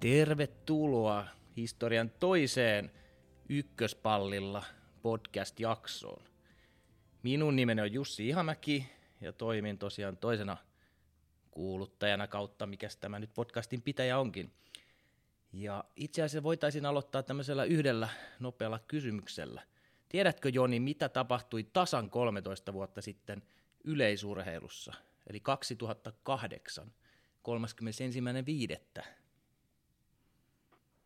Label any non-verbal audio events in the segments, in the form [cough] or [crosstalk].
Tervetuloa historian toiseen ykköspallilla podcast-jaksoon. Minun nimeni on Jussi Ihamäki ja toimin tosiaan toisena kuuluttajana kautta, mikä tämä nyt podcastin pitäjä onkin. Ja itse asiassa voitaisiin aloittaa tämmöisellä yhdellä nopealla kysymyksellä. Tiedätkö Joni, mitä tapahtui tasan 13 vuotta sitten yleisurheilussa, eli 2008, 31.5.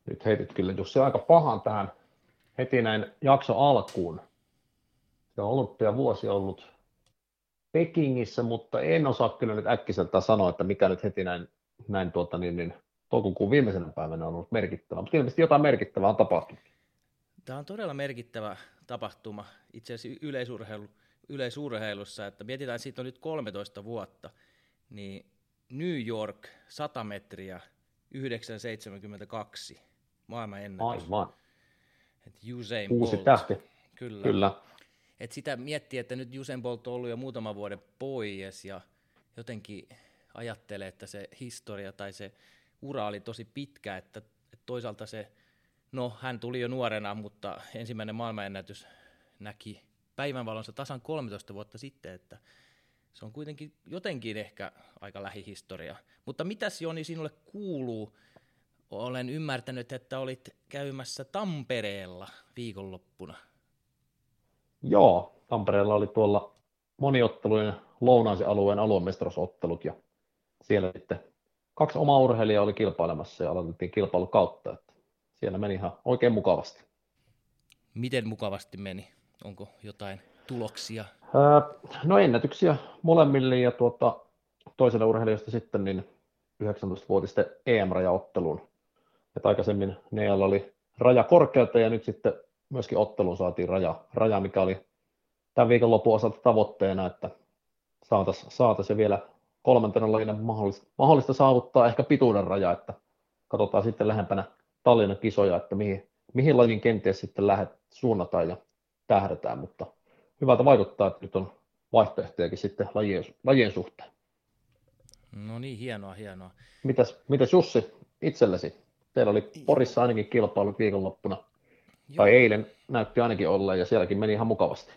Nyt heitit kyllä Jussi aika pahan tähän heti näin jakso alkuun. Se on olympiavuosi ollut Pekingissä, mutta en osaa kyllä nyt äkkiseltä sanoa, että mikä nyt heti näin, näin tuota, niin, niin, toukokuun viimeisenä päivänä on ollut merkittävä, mutta ilmeisesti jotain merkittävää on tapahtunut. Tämä on todella merkittävä tapahtuma itse asiassa yleisurheilu, yleisurheilussa, että mietitään, että siitä on nyt 13 vuotta, niin New York 100 metriä 972 maailman ennätys. Aivan. Et Usain Uusi Bolt. tähti. Kyllä. Kyllä. Et sitä miettii, että nyt Usain Bolt on ollut jo muutaman vuoden pois ja jotenkin ajattelee, että se historia tai se ura oli tosi pitkä, että, että toisaalta se, no hän tuli jo nuorena, mutta ensimmäinen maailmanennätys näki päivänvalonsa tasan 13 vuotta sitten, että se on kuitenkin jotenkin ehkä aika lähihistoria. Mutta mitäs Joni sinulle kuuluu? Olen ymmärtänyt, että olit käymässä Tampereella viikonloppuna. Joo, Tampereella oli tuolla moniottelujen lounaisen alueen aluemestaruusottelut ja siellä sitten kaksi omaa urheilijaa oli kilpailemassa ja aloitettiin kilpailu kautta, että siellä meni ihan oikein mukavasti. Miten mukavasti meni? Onko jotain tuloksia? Öö, no ennätyksiä molemmille ja tuota, toiselle urheilijasta sitten niin 19-vuotisten EM-rajaotteluun. Et aikaisemmin Nealla oli raja korkealta ja nyt sitten myöskin otteluun saatiin raja, raja mikä oli tämän viikonlopun osalta tavoitteena, että saataisiin saatais vielä kolmantena lajina mahdollista, mahdollista saavuttaa ehkä pituuden raja, että katsotaan sitten lähempänä Tallinnan kisoja, että mihin, mihin lajin kenties sitten lähdet suunnataan ja tähdätään, mutta hyvältä vaikuttaa, että nyt on vaihtoehtojakin sitten lajien, lajien suhteen. No niin, hienoa, hienoa. Mitäs, mitäs Jussi itsellesi? Teillä oli Porissa ainakin kilpailut viikonloppuna, Joo. tai eilen näytti ainakin olleen, ja sielläkin meni ihan mukavasti.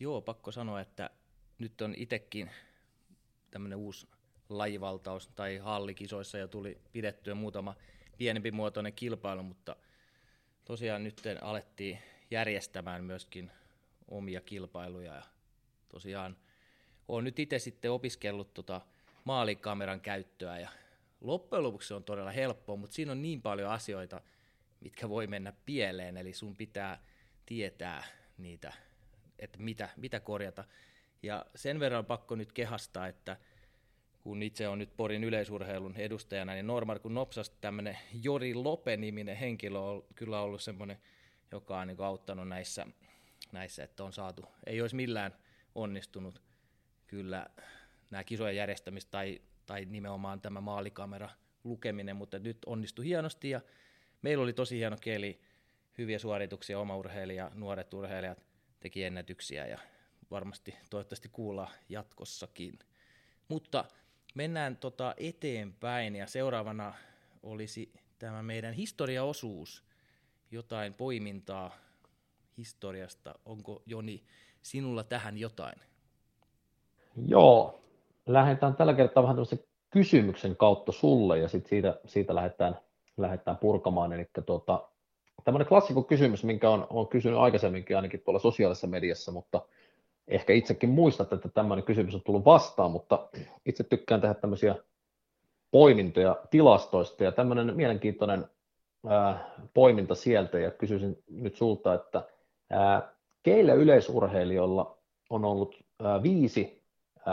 Joo, pakko sanoa, että nyt on itsekin tämmöinen uusi lajivaltaus tai hallikisoissa ja tuli pidettyä muutama pienempi muotoinen kilpailu, mutta tosiaan nyt alettiin järjestämään myöskin omia kilpailuja ja tosiaan olen nyt itse sitten opiskellut tota maalikameran käyttöä ja loppujen lopuksi se on todella helppoa, mutta siinä on niin paljon asioita, mitkä voi mennä pieleen, eli sun pitää tietää niitä, että mitä, mitä korjata. Ja sen verran on pakko nyt kehastaa, että kun itse on nyt Porin yleisurheilun edustajana, niin Normar kun nopsasti tämmöinen Jori Lope-niminen henkilö on kyllä ollut semmoinen, joka on niin auttanut näissä, näissä, että on saatu, ei olisi millään onnistunut kyllä nämä kisojen järjestämistä tai, tai nimenomaan tämä maalikamera lukeminen, mutta nyt onnistui hienosti ja meillä oli tosi hieno keli, hyviä suorituksia, oma urheilija, nuoret urheilijat teki ennätyksiä ja varmasti toivottavasti kuullaan jatkossakin. Mutta mennään tota eteenpäin ja seuraavana olisi tämä meidän historiaosuus, jotain poimintaa historiasta. Onko Joni sinulla tähän jotain? Joo, lähdetään tällä kertaa vähän tämmöisen kysymyksen kautta sulle ja sitten siitä, siitä lähdetään, lähdetään purkamaan. Eli tuota, tämmöinen klassikko kysymys, minkä on, on kysynyt aikaisemminkin ainakin tuolla sosiaalisessa mediassa, mutta ehkä itsekin muistat, että tämmöinen kysymys on tullut vastaan, mutta itse tykkään tehdä tämmöisiä poimintoja tilastoista ja tämmöinen mielenkiintoinen ää, poiminta sieltä ja kysyisin nyt sulta, että ää, keillä yleisurheilijoilla on ollut ää, viisi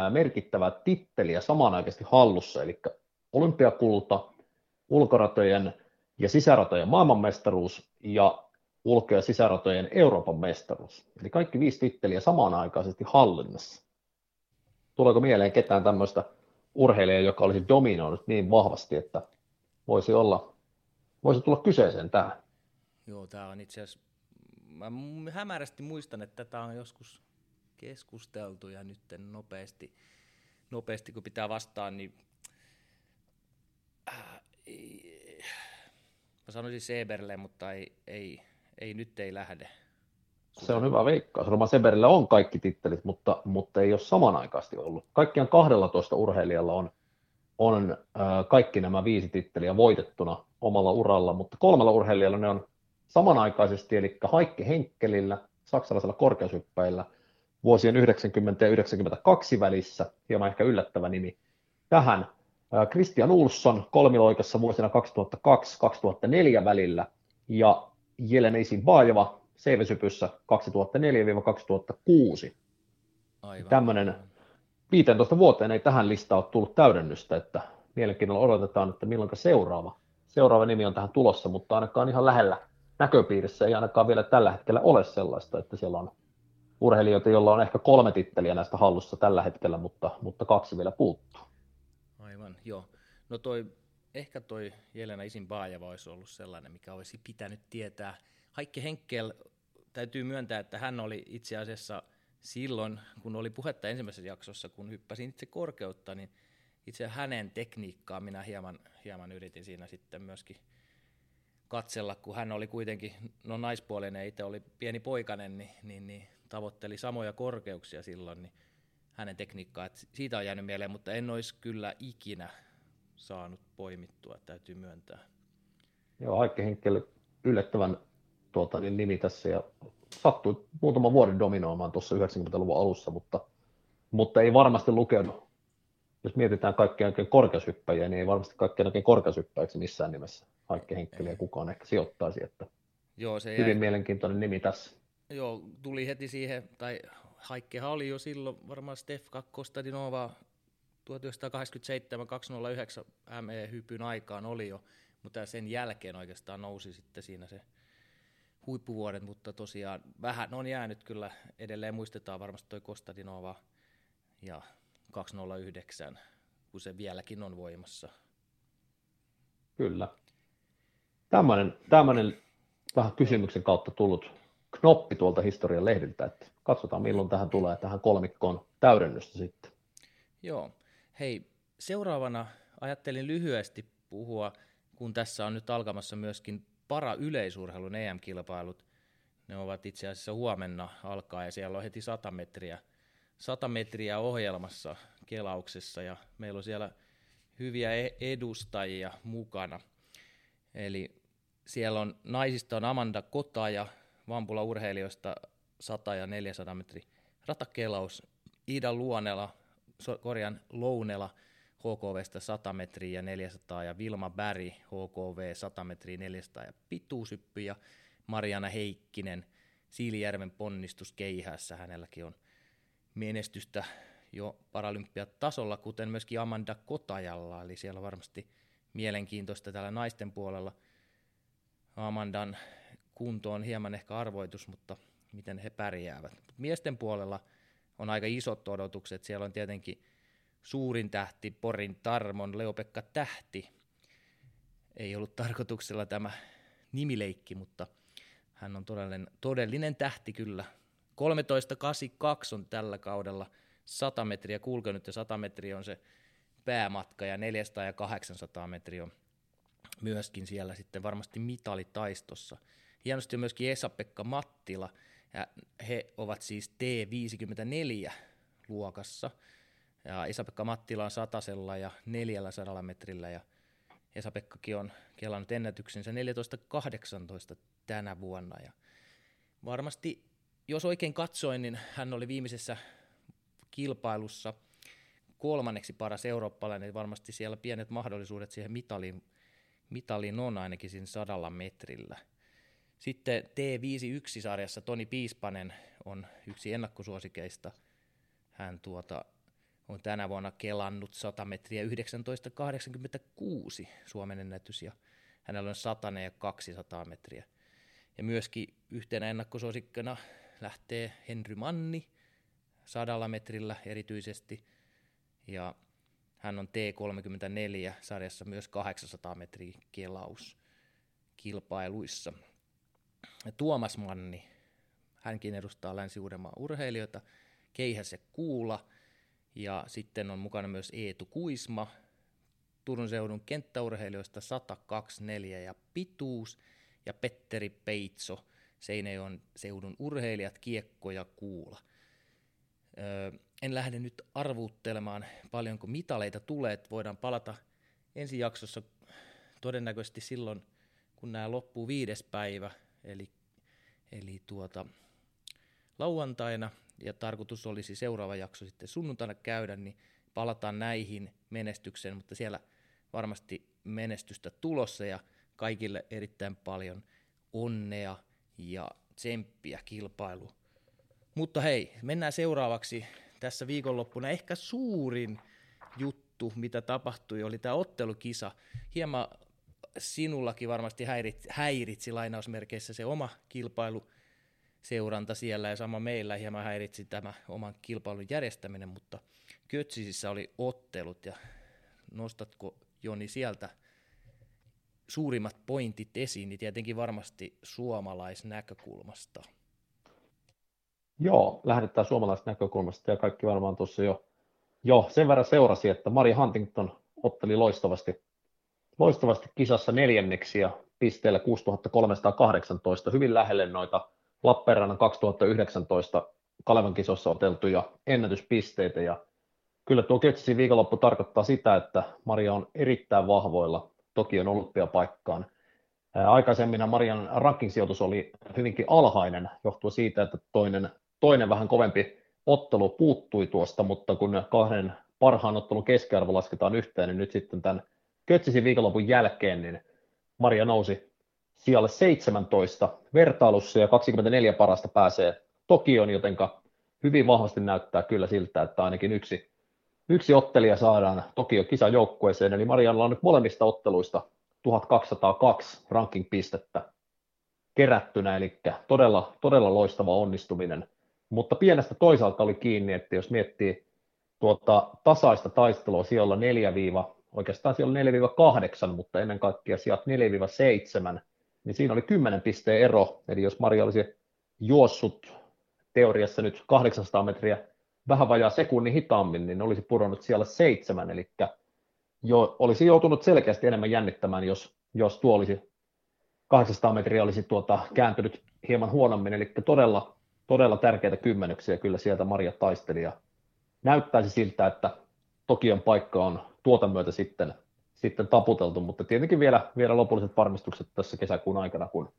merkittävää titteliä samanaikaisesti hallussa, eli olympiakulta, ulkoratojen ja sisäratojen maailmanmestaruus ja ulko- ja sisäratojen Euroopan mestaruus. Eli kaikki viisi titteliä samanaikaisesti hallinnassa. Tuleeko mieleen ketään tämmöistä urheilijaa, joka olisi dominoinut niin vahvasti, että voisi olla, voisi tulla kyseeseen tähän? Joo, tämä on itse asiassa, mä hämärästi muistan, että tätä on joskus keskusteltu ja nyt nopeasti, nopeasti kun pitää vastaan, niin äh, mä sanoisin Seberille, mutta ei, ei, ei, nyt ei lähde. Se on hyvä veikkaus. Roma Seberillä on kaikki tittelit, mutta, mutta ei ole samanaikaisesti ollut. Kaikkiaan 12 urheilijalla on, on äh, kaikki nämä viisi titteliä voitettuna omalla uralla, mutta kolmella urheilijalla ne on samanaikaisesti, eli Haikki Henkkelillä, saksalaisella korkeushyppäillä, vuosien 90 ja 92 välissä, hieman ehkä yllättävä nimi tähän. Christian Ulsson kolmiloikassa vuosina 2002-2004 välillä ja Jelena Isinbaeva Seivesypyssä 2004-2006. Aivan. Tämmöinen 15 vuoteen ei tähän listaan ole tullut täydennystä, että mielenkiinnolla odotetaan, että milloin seuraava, seuraava nimi on tähän tulossa, mutta ainakaan ihan lähellä näköpiirissä ei ainakaan vielä tällä hetkellä ole sellaista, että siellä on urheilijoita, joilla on ehkä kolme titteliä näistä hallussa tällä hetkellä, mutta, mutta kaksi vielä puuttuu. Aivan, joo. No toi, ehkä toi Jelena Isin Baajava olisi ollut sellainen, mikä olisi pitänyt tietää. Haikki Henkel, täytyy myöntää, että hän oli itse asiassa silloin, kun oli puhetta ensimmäisessä jaksossa, kun hyppäsin itse korkeutta, niin itse hänen tekniikkaa minä hieman, hieman yritin siinä sitten myöskin katsella, kun hän oli kuitenkin, no naispuolinen, itse oli pieni poikainen, niin, niin, niin tavoitteli samoja korkeuksia silloin, niin hänen tekniikkaa, että siitä on jäänyt mieleen, mutta en olisi kyllä ikinä saanut poimittua, täytyy myöntää. Joo, Haikki Henkel yllättävän tuota, niin nimi tässä ja sattui muutama vuoden dominoimaan tuossa 90-luvun alussa, mutta, mutta ei varmasti lukenut. Jos mietitään kaikkia oikein korkeushyppäjiä, niin ei varmasti kaikkia oikein korkeushyppäjiksi missään nimessä Haikki Henkkeliä kukaan ehkä sijoittaisi, että Joo, se hyvin jäi... mielenkiintoinen nimi tässä. Joo, tuli heti siihen, tai Haikkehan oli jo silloin varmaan Stefka Kostadinova 1987-209 ME-hypyn aikaan oli jo, mutta sen jälkeen oikeastaan nousi sitten siinä se huippuvuodet, mutta tosiaan vähän on jäänyt kyllä, edelleen muistetaan varmasti toi Kostadinova ja 209, kun se vieläkin on voimassa. Kyllä. Tämmöinen, tämmöinen vähän kysymyksen kautta tullut knoppi tuolta historian lehdiltä, että katsotaan milloin tähän tulee tähän kolmikkoon täydennystä sitten. Joo. Hei, seuraavana ajattelin lyhyesti puhua, kun tässä on nyt alkamassa myöskin para-yleisurheilun EM-kilpailut. Ne ovat itse asiassa huomenna alkaa ja siellä on heti 100 metriä, 100 metriä ohjelmassa kelauksessa ja meillä on siellä hyviä e- edustajia mukana. Eli siellä on naisista on Amanda Kota ja Vampula urheilijoista 100 ja 400 metri ratakelaus, Ida Luonela, korjan Lounela HKVstä 100 metriä ja 400 ja Vilma Bäri HKV 100 metriä 400 ja pituusyppy ja Mariana Heikkinen Siilijärven ponnistus keihässä. Hänelläkin on menestystä jo paralympiatasolla, kuten myöskin Amanda Kotajalla, eli siellä on varmasti mielenkiintoista täällä naisten puolella. Amandan kunto on hieman ehkä arvoitus, mutta miten he pärjäävät. Miesten puolella on aika isot odotukset. Siellä on tietenkin suurin tähti, Porin Tarmon, Leopekka Tähti. Ei ollut tarkoituksella tämä nimileikki, mutta hän on todellinen, todellinen tähti kyllä. 13.82 on tällä kaudella 100 metriä kulkenut ja 100 metriä on se päämatka ja 400 ja 800 metriä on myöskin siellä sitten varmasti mitalitaistossa. Hienosti myöskin Esa-Pekka Mattila, ja he ovat siis T54 luokassa, ja Esa-Pekka Mattila on satasella ja 400 metrillä, ja Esa-Pekkakin on kelannut ennätyksensä 14.18 tänä vuonna, ja varmasti, jos oikein katsoin, niin hän oli viimeisessä kilpailussa kolmanneksi paras eurooppalainen, niin varmasti siellä pienet mahdollisuudet siihen mitaliin, mitaliin on ainakin siinä sadalla metrillä – sitten T51-sarjassa Toni Piispanen on yksi ennakkosuosikeista. Hän tuota, on tänä vuonna kelannut 100 metriä 1986 Suomen ennätys ja hänellä on 100 ja 200 metriä. Ja myöskin yhtenä ennakkosuosikkona lähtee Henry Manni sadalla metrillä erityisesti ja hän on T34 sarjassa myös 800 metriä kelaus kilpailuissa. Tuomas Manni, hänkin edustaa länsi urheilijoita, Keihäs ja Kuula, ja sitten on mukana myös Eetu Kuisma, Turun seudun kenttäurheilijoista 124 ja pituus, ja Petteri Peitso, Seinäjoen seudun urheilijat, kiekko ja kuula. Öö, en lähde nyt arvuuttelemaan paljonko mitaleita tulee, että voidaan palata ensi jaksossa todennäköisesti silloin, kun nämä loppuu viides päivä, eli, eli tuota, lauantaina, ja tarkoitus olisi seuraava jakso sitten sunnuntaina käydä, niin palataan näihin menestykseen, mutta siellä varmasti menestystä tulossa ja kaikille erittäin paljon onnea ja tsemppiä kilpailu. Mutta hei, mennään seuraavaksi tässä viikonloppuna. Ehkä suurin juttu, mitä tapahtui, oli tämä ottelukisa. Hieman sinullakin varmasti häirit, häiritsi lainausmerkeissä se oma kilpailu seuranta siellä ja sama meillä hieman häiritsi tämä oman kilpailun järjestäminen, mutta Kötsisissä oli ottelut ja nostatko Joni sieltä suurimmat pointit esiin, niin tietenkin varmasti suomalaisnäkökulmasta. Joo, lähdetään suomalaisnäkökulmasta ja kaikki varmaan tuossa jo, jo sen verran seurasi, että Mari Huntington otteli loistavasti, loistavasti kisassa neljänneksi ja pisteellä 6318, hyvin lähelle noita Lappeenrannan 2019 Kalevan kisossa oteltuja ennätyspisteitä. Ja kyllä tuo Kötsisin viikonloppu tarkoittaa sitä, että Maria on erittäin vahvoilla. Tokion olympiapaikkaan. Aikaisemmin Marian ranking-sijoitus oli hyvinkin alhainen, johtuen siitä, että toinen, toinen vähän kovempi ottelu puuttui tuosta, mutta kun kahden parhaan ottelun keskiarvo lasketaan yhteen, niin nyt sitten tämän Kötsisin viikonlopun jälkeen, niin Maria nousi sijalle 17 vertailussa ja 24 parasta pääsee Tokioon, jotenka hyvin vahvasti näyttää kyllä siltä, että ainakin yksi yksi ottelija saadaan Tokio kisajoukkueeseen, eli Marianilla on nyt molemmista otteluista 1202 ranking-pistettä kerättynä, eli todella, todella loistava onnistuminen. Mutta pienestä toisaalta oli kiinni, että jos miettii tuota tasaista taistelua siellä 4 oikeastaan siellä 4-8, mutta ennen kaikkea sieltä 4-7, niin siinä oli 10 pisteen ero, eli jos Maria olisi juossut teoriassa nyt 800 metriä vähän vajaa sekunnin hitaammin, niin olisi pudonnut siellä seitsemän, eli jo, olisi joutunut selkeästi enemmän jännittämään, jos, jos tuo olisi 800 metriä olisi tuota, kääntynyt hieman huonommin, eli todella, todella tärkeitä kymmenyksiä kyllä sieltä Maria taisteli, ja näyttäisi siltä, että Tokion paikka on tuota myötä sitten, sitten taputeltu, mutta tietenkin vielä, vielä lopulliset varmistukset tässä kesäkuun aikana, kun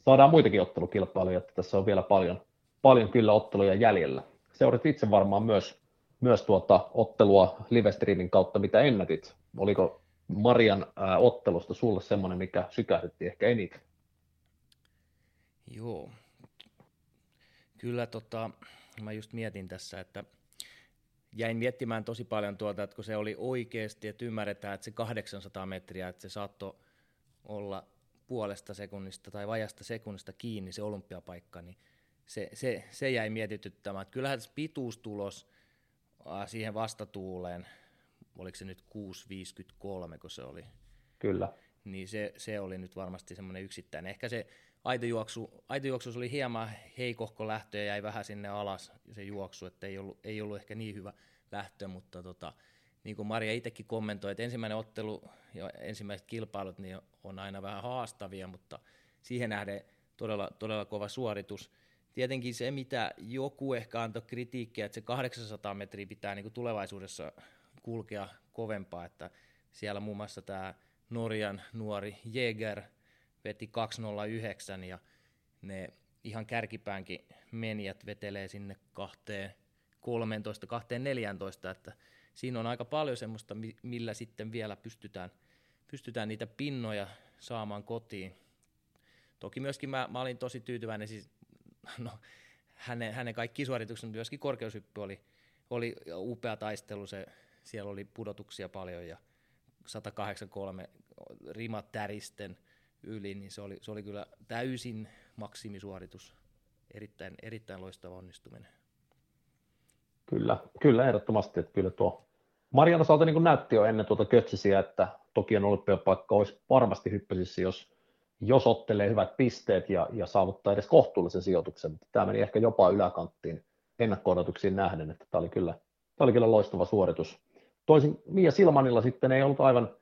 saadaan muitakin ottelukilpailuja, että tässä on vielä paljon, paljon kyllä otteluja jäljellä seurat itse varmaan myös, myös tuota ottelua livestreamin kautta, mitä ennätit. Oliko Marian ää, ottelusta sulle semmoinen, mikä sykähdytti ehkä eniten? Joo. Kyllä tota, mä just mietin tässä, että jäin miettimään tosi paljon tuota, että kun se oli oikeasti, että ymmärretään, että se 800 metriä, että se saattoi olla puolesta sekunnista tai vajasta sekunnista kiinni se olympiapaikka, niin se, se, se jäi mietityttämään. Että kyllähän se pituustulos siihen vastatuuleen, oliko se nyt 6.53, kun se oli. Kyllä. Niin se, se oli nyt varmasti semmoinen yksittäinen. Ehkä se aitojuoksu, aitojuoksu oli hieman heikohko lähtö ja jäi vähän sinne alas se juoksu, että ei ollut, ei ollut ehkä niin hyvä lähtö, mutta tota, niin kuin Maria itsekin kommentoi, että ensimmäinen ottelu ja ensimmäiset kilpailut niin on aina vähän haastavia, mutta siihen nähden todella, todella kova suoritus – tietenkin se, mitä joku ehkä antoi kritiikkiä, että se 800 metriä pitää niin kuin tulevaisuudessa kulkea kovempaa, että siellä muun muassa tämä Norjan nuori Jäger veti 209 ja ne ihan kärkipäänkin menijät vetelee sinne 13, 14, että siinä on aika paljon semmoista, millä sitten vielä pystytään, pystytään niitä pinnoja saamaan kotiin. Toki myöskin mä, mä olin tosi tyytyväinen, siis no, hänen, hänen kaikki suoritukset, myöskin korkeushyppy oli, oli upea taistelu, se, siellä oli pudotuksia paljon ja 183 rimat täristen yli, niin se oli, se oli kyllä täysin maksimisuoritus. Erittäin, erittäin loistava onnistuminen. Kyllä, kyllä ehdottomasti, että kyllä tuo Marian osalta niin näytti jo ennen tuota Kötsisiä, että Tokion olympiapaikka olisi varmasti hyppäsissä, jos jos ottelee hyvät pisteet ja, ja saavuttaa edes kohtuullisen sijoituksen, mutta tämä meni ehkä jopa yläkanttiin ennakko nähden, että tämä oli kyllä, tämä oli kyllä loistava suoritus. Toisin Mia Silmanilla sitten ei ollut aivan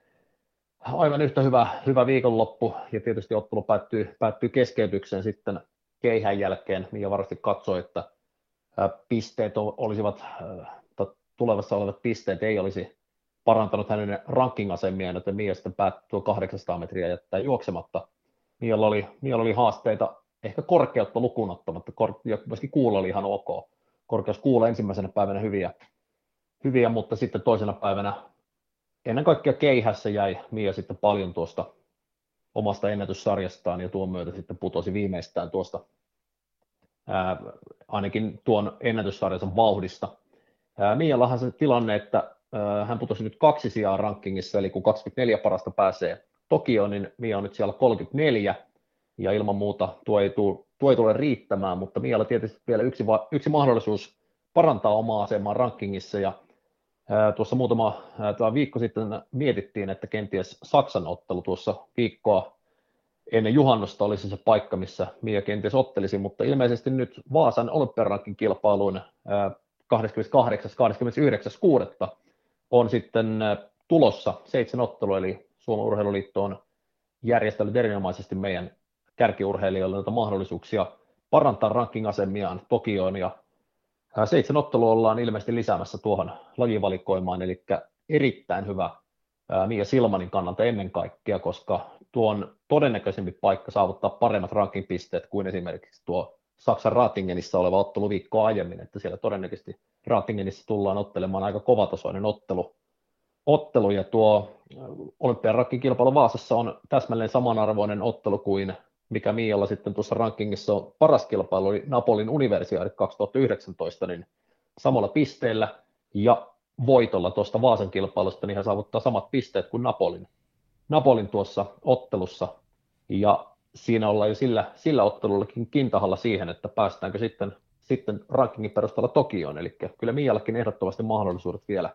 aivan yhtä hyvä, hyvä viikonloppu ja tietysti ottelu päättyy, päättyy keskeytykseen sitten keihän jälkeen, mikä varmasti katsoi, että pisteet olisivat, tulevassa olevat pisteet ei olisi parantanut hänen ranking-asemiaan, joten Mia sitten päättyi 800 metriä jättää juoksematta. Mialla oli, Mialla oli haasteita ehkä korkeutta lukuun ottamatta, kor, ja myöskin kuulla oli ihan ok. Korkeus kuulla ensimmäisenä päivänä hyviä, hyviä, mutta sitten toisena päivänä ennen kaikkea keihässä jäi Mia sitten paljon tuosta omasta ennätyssarjastaan ja tuon myötä sitten putosi viimeistään tuosta ää, ainakin tuon ennätyssarjansa vauhdista. Ää, se tilanne, että ää, hän putosi nyt kaksi sijaa rankingissa, eli kun 24 parasta pääsee Tokioon, niin Mia on nyt siellä 34, ja ilman muuta tuo ei, tule, tuo ei tule riittämään, mutta Mialla tietysti vielä yksi, yksi mahdollisuus parantaa omaa asemaa rankingissa, ja Tuossa muutama tämä viikko sitten mietittiin, että kenties Saksan ottelu tuossa viikkoa ennen juhannosta olisi se paikka, missä Mia kenties ottelisi, mutta ilmeisesti nyt Vaasan olympiarankin kilpailuun 28.–29.6. on sitten tulossa seitsemän ottelu, eli Suomen urheiluliitto on järjestänyt erinomaisesti meidän kärkiurheilijoille mahdollisuuksia parantaa ranking-asemiaan Tokioon ja Seitsemän ottelua ollaan ilmeisesti lisäämässä tuohon lajivalikoimaan, eli erittäin hyvä Mia Silmanin kannalta ennen kaikkea, koska tuo on todennäköisempi paikka saavuttaa paremmat ranking-pisteet kuin esimerkiksi tuo Saksan Ratingenissa oleva ottelu viikkoa aiemmin, että siellä todennäköisesti Ratingenissa tullaan ottelemaan aika kovatasoinen ottelu, ottelu ja tuo Olympian kilpailu Vaasassa on täsmälleen samanarvoinen ottelu kuin mikä Mialla sitten tuossa rankingissa on paras kilpailu, oli Napolin universiaadi 2019, niin samalla pisteellä ja voitolla tuosta Vaasan kilpailusta, niin hän saavuttaa samat pisteet kuin Napolin, Napolin tuossa ottelussa, ja siinä ollaan jo sillä, sillä ottelullakin kintahalla siihen, että päästäänkö sitten, sitten rankingin perusteella Tokioon, eli kyllä Miallakin ehdottomasti mahdollisuudet vielä,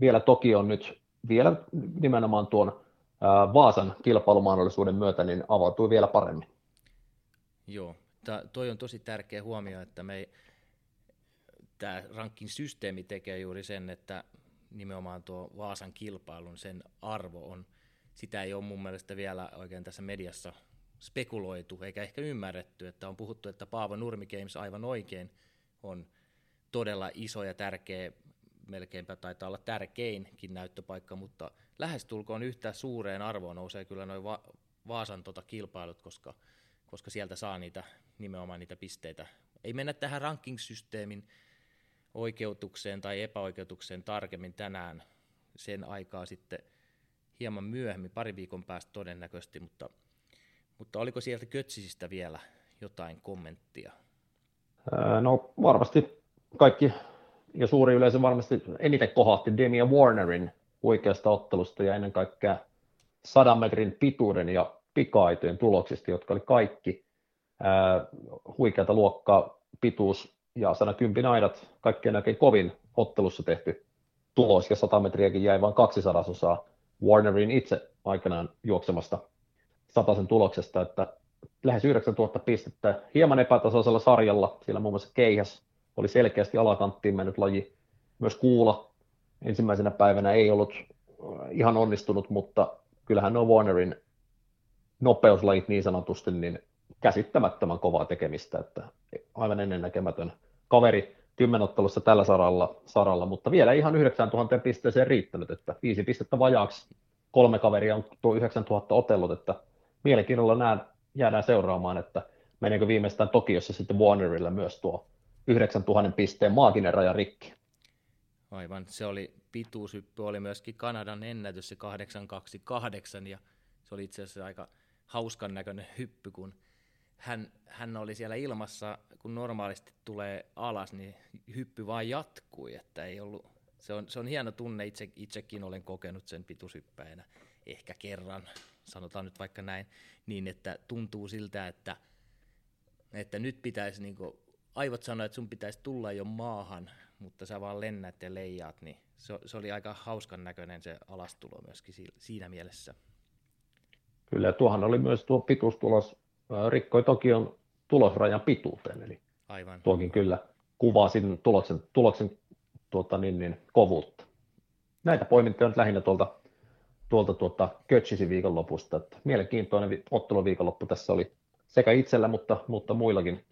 vielä Tokioon nyt, vielä nimenomaan tuon Vaasan kilpailumahdollisuuden myötä niin avautui vielä paremmin. Joo, ta, toi on tosi tärkeä huomio, että me tämä rankin systeemi tekee juuri sen, että nimenomaan tuo Vaasan kilpailun, sen arvo on, sitä ei ole mun mielestä vielä oikein tässä mediassa spekuloitu eikä ehkä ymmärretty, että on puhuttu, että Paavo Nurmi Games aivan oikein on todella iso ja tärkeä, melkeinpä taitaa olla tärkeinkin näyttöpaikka, mutta lähestulkoon yhtä suureen arvoon nousee kyllä noin Va- Vaasan tota kilpailut, koska, koska sieltä saa niitä nimenomaan niitä pisteitä. Ei mennä tähän ranking-systeemin oikeutukseen tai epäoikeutukseen tarkemmin tänään, sen aikaa sitten hieman myöhemmin, pari viikon päästä todennäköisesti, mutta, mutta oliko sieltä Kötsisistä vielä jotain kommenttia? No varmasti kaikki ja suuri yleisö varmasti eniten kohahti Demian Warnerin huikeasta ottelusta ja ennen kaikkea sadan metrin pituuden ja pikaitojen tuloksista, jotka oli kaikki ää, huikeata luokkaa pituus ja 110 aidat kaikkien näkeen kovin ottelussa tehty tulos ja 100 metriäkin jäi vain kaksi sadasosaa Warnerin itse aikanaan juoksemasta sataisen tuloksesta, että lähes 9000 pistettä hieman epätasoisella sarjalla, siellä muun muassa Keihäs oli selkeästi alakanttiin mennyt laji, myös Kuula ensimmäisenä päivänä ei ollut äh, ihan onnistunut, mutta kyllähän on Warnerin nopeuslajit niin sanotusti, niin käsittämättömän kovaa tekemistä, että aivan ennennäkemätön kaveri kymmenottelussa tällä saralla, saralla, mutta vielä ihan 9000 pisteeseen riittänyt, että viisi pistettä vajaaksi, kolme kaveria on tuo 9000 otellut, että mielenkiinnolla näen, jäädään seuraamaan, että meneekö viimeistään Tokiossa sitten Warnerilla myös tuo 9000 pisteen maaginen raja rikki. Aivan, se oli pituushyppy, oli myöskin Kanadan ennätys se 828 ja se oli itse asiassa aika hauskan näköinen hyppy, kun hän, hän oli siellä ilmassa, kun normaalisti tulee alas, niin hyppy vaan jatkui, että ei ollut, se on, se on hieno tunne, itse, itsekin olen kokenut sen pituushyppäjänä ehkä kerran, sanotaan nyt vaikka näin, niin että tuntuu siltä, että, että nyt pitäisi, niin kuin, aivot sanoa, että sun pitäisi tulla jo maahan, mutta sä vaan lennät ja leijaat, niin se, se oli aika hauskan näköinen se alastulo myöskin siinä mielessä. Kyllä, ja tuohan oli myös tuo pituustulos, rikkoi Tokion tulosrajan pituuteen, eli Aivan. tuokin kyllä kuvaa sin tuloksen, tuloksen tuota, niin, niin, kovuutta. Näitä poimintoja on lähinnä tuolta, tuolta tuota Kötsisin viikonlopusta. Että mielenkiintoinen otteluviikonloppu tässä oli sekä itsellä, mutta, mutta muillakin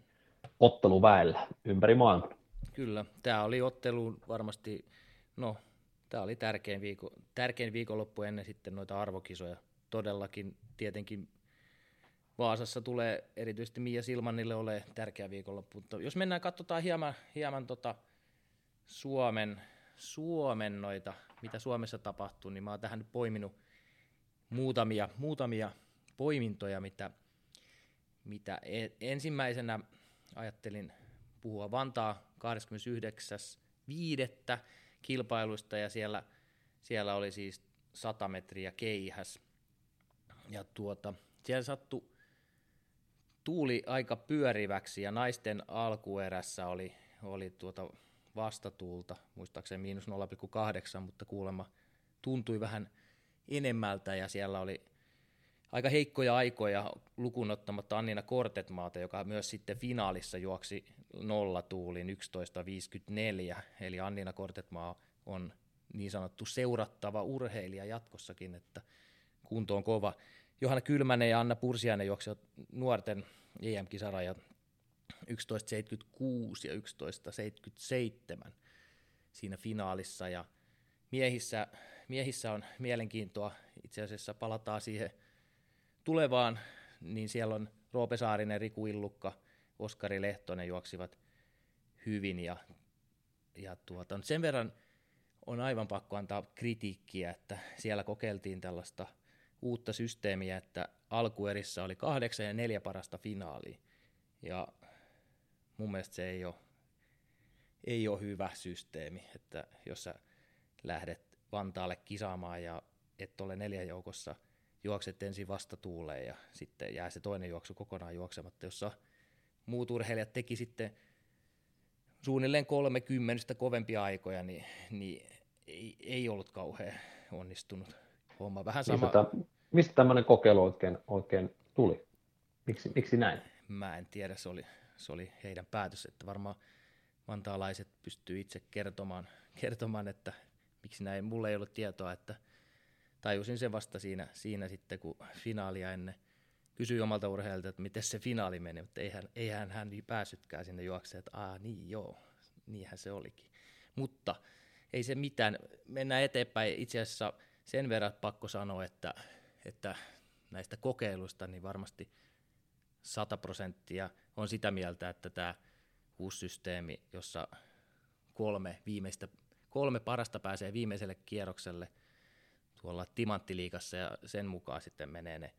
otteluväellä ympäri maailman. Kyllä, tämä oli ottelu varmasti, no tämä oli tärkein, viikko, tärkein viikonloppu ennen sitten noita arvokisoja. Todellakin tietenkin Vaasassa tulee erityisesti Mia Silmanille ole tärkeä viikonloppu. Mutta jos mennään, katsotaan hieman, hieman tota Suomen, Suomen noita, mitä Suomessa tapahtuu, niin mä oon tähän nyt poiminut muutamia, muutamia poimintoja, mitä, mitä e, ensimmäisenä ajattelin puhua Vantaa 29.5. kilpailuista ja siellä, siellä oli siis 100 metriä keihäs. Ja tuota, siellä sattui tuuli aika pyöriväksi ja naisten alkuerässä oli, oli tuota vastatuulta, muistaakseni miinus 0,8, mutta kuulemma tuntui vähän enemmältä ja siellä oli aika heikkoja aikoja lukunottamatta Annina Kortetmaata, joka myös sitten finaalissa juoksi nollatuulin 11.54, eli Annina Kortetmaa on niin sanottu seurattava urheilija jatkossakin, että kunto on kova. Johanna Kylmänen ja Anna Pursiainen juoksivat nuorten EM-kisarajat 11.76 ja 11.77 siinä finaalissa. Ja miehissä, miehissä on mielenkiintoa, itse asiassa palataan siihen tulevaan, niin siellä on Roope Saarinen, Riku Illukka, Oskari Lehtonen juoksivat hyvin ja, ja tuota, sen verran on aivan pakko antaa kritiikkiä, että siellä kokeiltiin tällaista – uutta systeemiä, että alkuerissä oli kahdeksan ja neljä parasta finaalia. Ja mun mielestä se ei ole, ei ole hyvä systeemi, että jos sä lähdet Vantaalle kisaamaan ja et ole neljän joukossa, juokset ensin vastatuuleen ja sitten jää se toinen juoksu kokonaan juoksematta, jossa muut urheilijat teki sitten suunnilleen 30 kovempia aikoja, niin, niin ei, ei ollut kauhean onnistunut homma. Vähän sama. Mistä, mistä tämmöinen kokeilu oikein, oikein tuli? Miksi, miksi näin? Mä en tiedä, se oli, se oli heidän päätös, että varmaan vantaalaiset pystyy itse kertomaan, kertomaan, että miksi näin. Mulla ei ollut tietoa, että tajusin sen vasta siinä, siinä sitten, kun finaalia ennen kysyi omalta urheilijalta, että miten se finaali meni, mutta eihän, eihän hän päässytkään sinne juokseen, että Aa, niin joo, niinhän se olikin. Mutta ei se mitään, mennään eteenpäin. Itse asiassa sen verran pakko sanoa, että, että näistä kokeiluista niin varmasti 100 prosenttia on sitä mieltä, että tämä uusi systeemi, jossa kolme, viimeistä, kolme parasta pääsee viimeiselle kierrokselle tuolla timanttiliikassa ja sen mukaan sitten menee ne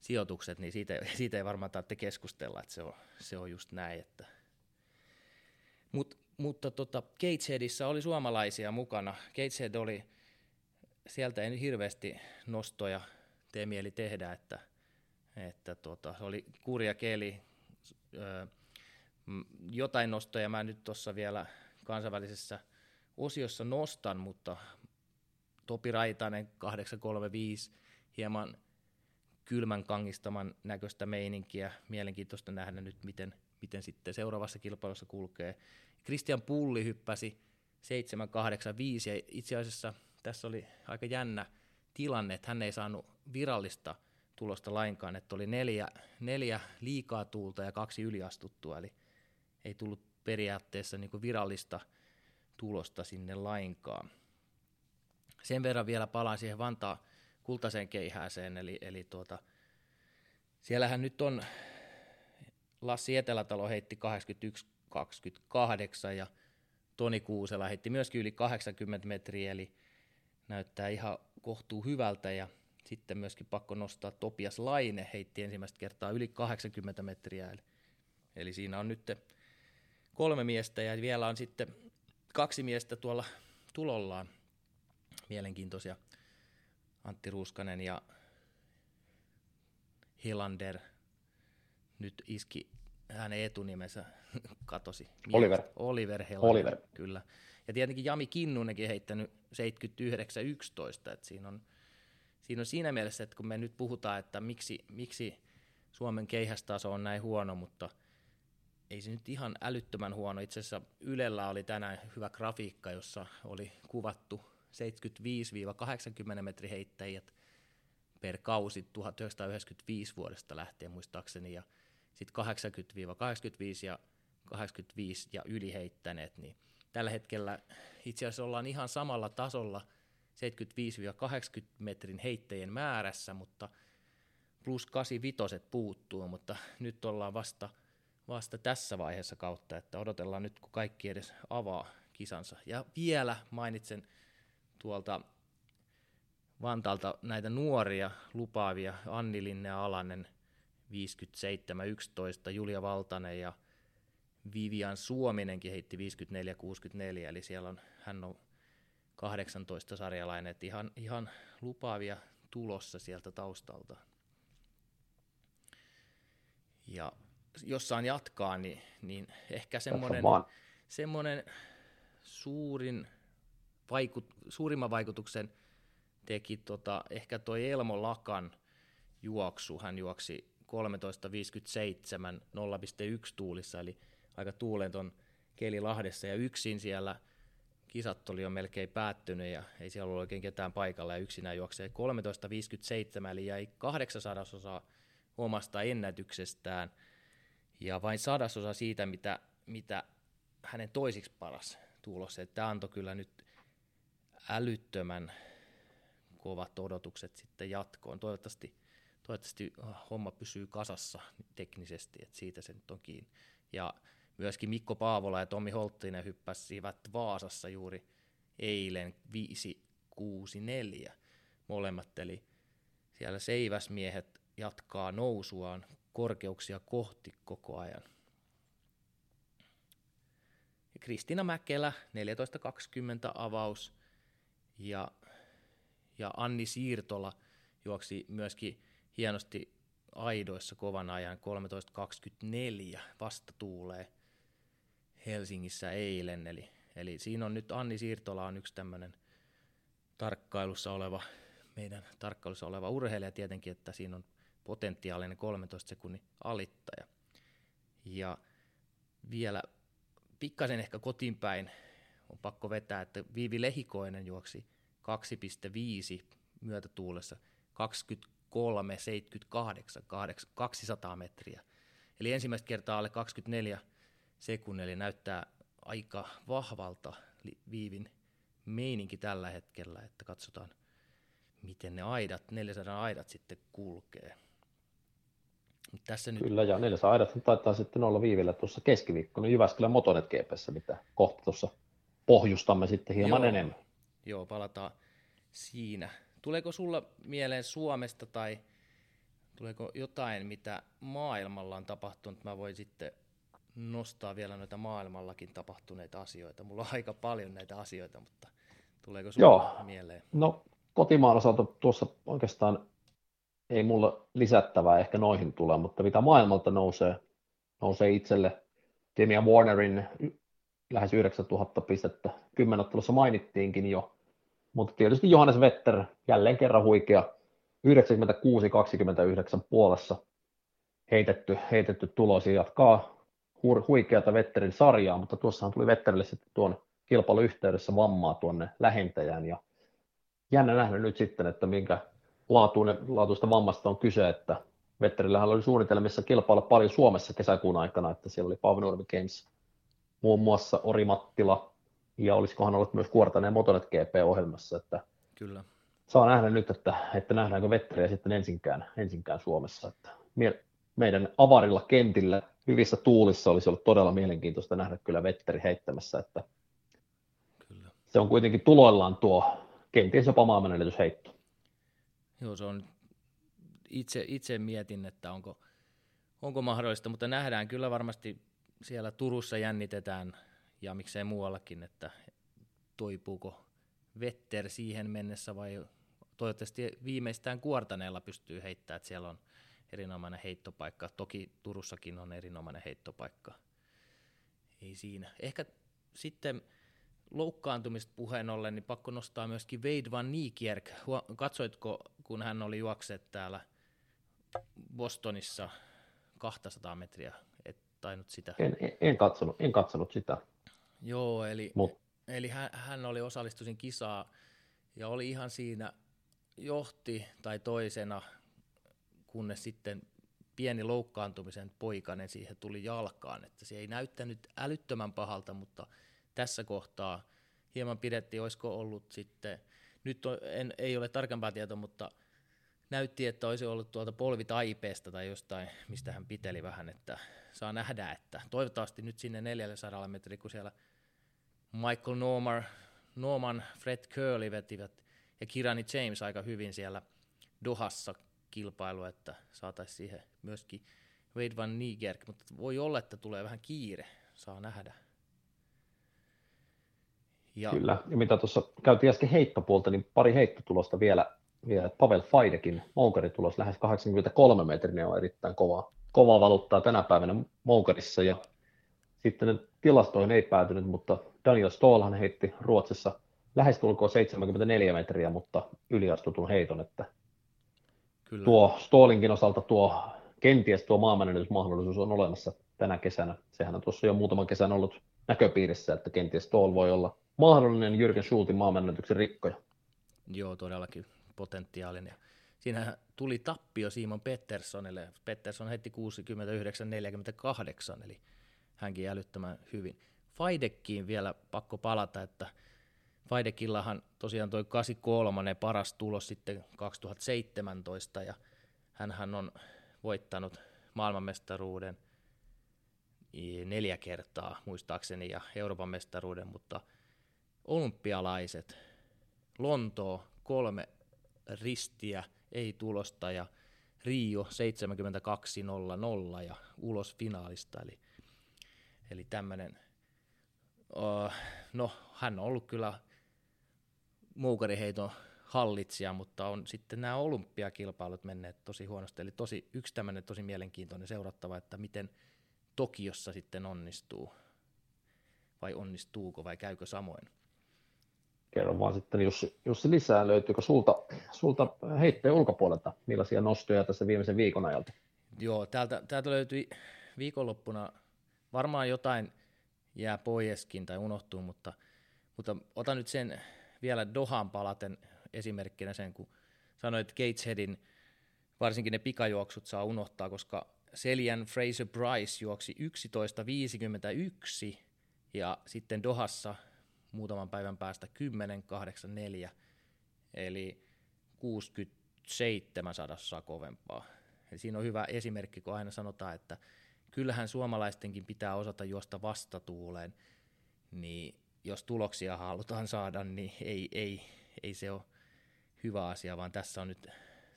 sijoitukset, niin siitä, siitä ei varmaan tarvitse keskustella, että se on, se on just näin. Että. Mut, mutta tota, Gatesheadissä oli suomalaisia mukana. Gateshead oli sieltä ei hirveästi nostoja tee mieli tehdä, että, että se oli kurja keli. Öö, jotain nostoja mä nyt tuossa vielä kansainvälisessä osiossa nostan, mutta Topi Raitanen 835, hieman kylmän kangistaman näköistä meininkiä. Mielenkiintoista nähdä nyt, miten, miten sitten seuraavassa kilpailussa kulkee. Christian Pulli hyppäsi 785 ja itse asiassa – tässä oli aika jännä tilanne, että hän ei saanut virallista tulosta lainkaan, että oli neljä, neljä liikaa tuulta ja kaksi yliastuttua, eli ei tullut periaatteessa niin virallista tulosta sinne lainkaan. Sen verran vielä palaan siihen Vantaa kultaiseen keihääseen, eli, eli tuota, siellähän nyt on Lassi Etelätalo heitti 81-28 ja Toni Kuusela heitti myöskin yli 80 metriä, eli näyttää ihan kohtuu hyvältä ja sitten myöskin pakko nostaa Topias Laine heitti ensimmäistä kertaa yli 80 metriä, eli, eli siinä on nyt kolme miestä ja vielä on sitten kaksi miestä tuolla tulollaan mielenkiintoisia. Antti Ruuskanen ja Helander nyt iski hänen etunimensä [laughs] katosi. Oliver. Oliver Helander, Oliver. kyllä. Ja tietenkin Jami Kinnunenkin heittänyt 79-11, että siinä on, siinä on siinä mielessä, että kun me nyt puhutaan, että miksi, miksi Suomen keihästaso on näin huono, mutta ei se nyt ihan älyttömän huono. Itse asiassa Ylellä oli tänään hyvä grafiikka, jossa oli kuvattu 75-80 metri heittäjät per kausi 1995 vuodesta lähtien muistaakseni, ja sitten 80-85 ja 85 ja yliheittäneet, niin tällä hetkellä itse asiassa ollaan ihan samalla tasolla 75-80 metrin heittäjien määrässä, mutta plus 85 puuttuu, mutta nyt ollaan vasta, vasta tässä vaiheessa kautta, että odotellaan nyt, kun kaikki edes avaa kisansa. Ja vielä mainitsen tuolta Vantaalta näitä nuoria lupaavia, Anni Linne Alanen 57-11, Julia Valtanen ja Vivian Suominenkin heitti 54-64, eli siellä on, hän on 18 sarjalainen, että ihan, ihan lupaavia tulossa sieltä taustalta. Ja jos saan jatkaa, niin, niin ehkä semmoinen, semmoinen suurin vaikut, suurimman vaikutuksen teki tota, ehkä toi Elmo Lakan juoksu. Hän juoksi 13.57 0,1 tuulissa, eli aika tuulenton keli Lahdessa, ja yksin siellä kisat oli jo melkein päättynyt, ja ei siellä ollut oikein ketään paikalla, ja yksinään juoksee 13.57, eli jäi 800 osaa omasta ennätyksestään, ja vain sadasosa siitä, mitä, mitä hänen toisiksi paras tulos. Tämä antoi kyllä nyt älyttömän kovat odotukset sitten jatkoon. Toivottavasti, toivottavasti homma pysyy kasassa teknisesti, että siitä se nyt on kiinni. Ja myöskin Mikko Paavola ja Tommi Holttinen hyppäsivät Vaasassa juuri eilen 5-6-4 molemmat, eli siellä seiväsmiehet jatkaa nousuaan korkeuksia kohti koko ajan. Kristina Mäkelä, 14.20 avaus, ja, ja Anni Siirtola juoksi myöskin hienosti aidoissa kovan ajan 13.24 vasta tuulee Helsingissä eilen. Eli, eli siinä on nyt Anni Siirtola on yksi tämmöinen tarkkailussa oleva, meidän tarkkailussa oleva urheilija tietenkin, että siinä on potentiaalinen 13 sekunnin alittaja. Ja vielä pikkasen ehkä kotiin päin on pakko vetää, että Viivi Lehikoinen juoksi 2,5 myötätuulessa 23, 78, 200 metriä. Eli ensimmäistä kertaa alle 24 sekunnia, eli näyttää aika vahvalta Viivin meininki tällä hetkellä, että katsotaan, miten ne aidat, 400 aidat sitten kulkee. Tässä nyt... Kyllä, ja 400 aidat taitaa sitten olla viivillä tuossa keskiviikkona Jyväskylän Motonet GPssä, mitä kohta tuossa pohjustamme sitten hieman Joo. enemmän. Joo, palataan siinä. Tuleeko sulla mieleen Suomesta tai tuleeko jotain, mitä maailmalla on tapahtunut? Mä voin sitten nostaa vielä noita maailmallakin tapahtuneita asioita. Mulla on aika paljon näitä asioita, mutta tuleeko sulla Joo. mieleen? No kotimaan osalta tuossa oikeastaan ei mulla lisättävää ehkä noihin tule, mutta mitä maailmalta nousee, nousee itselle Demian Warnerin lähes 9000 pistettä. Kymmenottelussa mainittiinkin jo, mutta tietysti Johannes Vetter jälleen kerran huikea. 96-29 puolessa heitetty, heitetty tulos ja jatkaa huikeata Vetterin sarjaa, mutta tuossahan tuli Vetterille sitten tuon kilpailuyhteydessä vammaa tuonne lähentäjään. Ja jännä nähdä nyt sitten, että minkä laatuista vammasta on kyse, että Vetterillähän oli suunnitelmissa kilpailla paljon Suomessa kesäkuun aikana, että siellä oli Paavo Games, muun muassa Ori Mattila, ja olisikohan ollut myös Kuortanen Motonet GP-ohjelmassa, että Kyllä. saa nähdä nyt, että, että nähdäänkö Vetteriä sitten ensinkään, ensinkään Suomessa. Että meidän avarilla kentillä hyvissä tuulissa olisi ollut todella mielenkiintoista nähdä kyllä Vetteri heittämässä, että kyllä. se on kuitenkin tuloillaan tuo kenties jopa maailmanennätysheitto. Joo, se on, itse, itse mietin, että onko, onko mahdollista, mutta nähdään kyllä varmasti siellä Turussa jännitetään ja miksei muuallakin, että toipuuko Vetter siihen mennessä vai toivottavasti viimeistään kuortaneella pystyy heittämään, että siellä on erinomainen heittopaikka. Toki Turussakin on erinomainen heittopaikka. Ei siinä. Ehkä sitten loukkaantumista puheen ollen, niin pakko nostaa myöskin Wade van Niekerk. Katsoitko, kun hän oli juokset täällä Bostonissa 200 metriä, et tainnut sitä? En, en, en, katsonut, en katsonut sitä. Joo, eli, Mut. eli hän, hän oli osallistuisin kisaa ja oli ihan siinä johti tai toisena, kunnes sitten pieni loukkaantumisen poikainen siihen tuli jalkaan, että se ei näyttänyt älyttömän pahalta, mutta tässä kohtaa hieman pidettiin, olisiko ollut sitten, nyt on, en, ei ole tarkempaa tietoa, mutta näytti, että olisi ollut tuolta polvitaipeesta tai jostain, mistä hän piteli vähän, että saa nähdä, että toivottavasti nyt sinne 400 metriä, kun siellä Michael Norman, Norman Fred Curley vetivät ja Kirani James aika hyvin siellä Dohassa kilpailu, että saataisiin siihen myöskin Wade Van Niekerk, mutta voi olla, että tulee vähän kiire, saa nähdä. Ja. Kyllä, ja mitä tuossa käytiin äsken heittopuolta, niin pari heittotulosta vielä, vielä. Pavel Faidekin moukaritulos lähes 83 metriä on erittäin kova, kovaa valuuttaa tänä päivänä moukarissa, ja sitten tilastoihin ei päätynyt, mutta Daniel Stolhan heitti Ruotsissa lähestulkoon 74 metriä, mutta yliastutun heiton, että Kyllä. tuo Stolinkin osalta tuo kenties tuo maailmanennätysmahdollisuus on olemassa tänä kesänä. Sehän on tuossa jo muutaman kesän ollut näköpiirissä, että kenties Stoll voi olla mahdollinen Jürgen Schultin maailmanennätyksen rikkoja. Joo, todellakin potentiaalinen. Siinähän tuli tappio Simon Petterssonille. Pettersson heitti 69-48, eli hänkin älyttömän hyvin. Faidekkiin vielä pakko palata, että Faidekillahan tosiaan toi 83 paras tulos sitten 2017 ja hän on voittanut maailmanmestaruuden neljä kertaa muistaakseni ja Euroopan mestaruuden, mutta olympialaiset, Lontoo kolme ristiä, ei tulosta ja Rio 72.00 ja ulos finaalista, eli, eli tämmöinen, no hän on ollut kyllä moukariheiton hallitsija, mutta on sitten nämä olympiakilpailut menneet tosi huonosti. Eli tosi, yksi tämmöinen tosi mielenkiintoinen seurattava, että miten Tokiossa sitten onnistuu, vai onnistuuko vai käykö samoin. Kerro vaan sitten Jussi, Jussi lisää, löytyykö sulta, sulta heittäjä ulkopuolelta, millaisia nostoja tässä viimeisen viikon ajalta? Joo, täältä, täältä löytyi viikonloppuna varmaan jotain jää poiskin tai unohtuu, mutta, mutta otan nyt sen vielä Dohan palaten esimerkkinä sen, kun sanoit, että Gatesheadin varsinkin ne pikajuoksut saa unohtaa, koska Seljan Fraser Price juoksi 11.51 ja sitten Dohassa muutaman päivän päästä 10.84, eli 67 sadassa kovempaa. Eli siinä on hyvä esimerkki, kun aina sanotaan, että kyllähän suomalaistenkin pitää osata juosta vastatuuleen, niin jos tuloksia halutaan saada, niin ei, ei, ei se ole hyvä asia, vaan tässä on nyt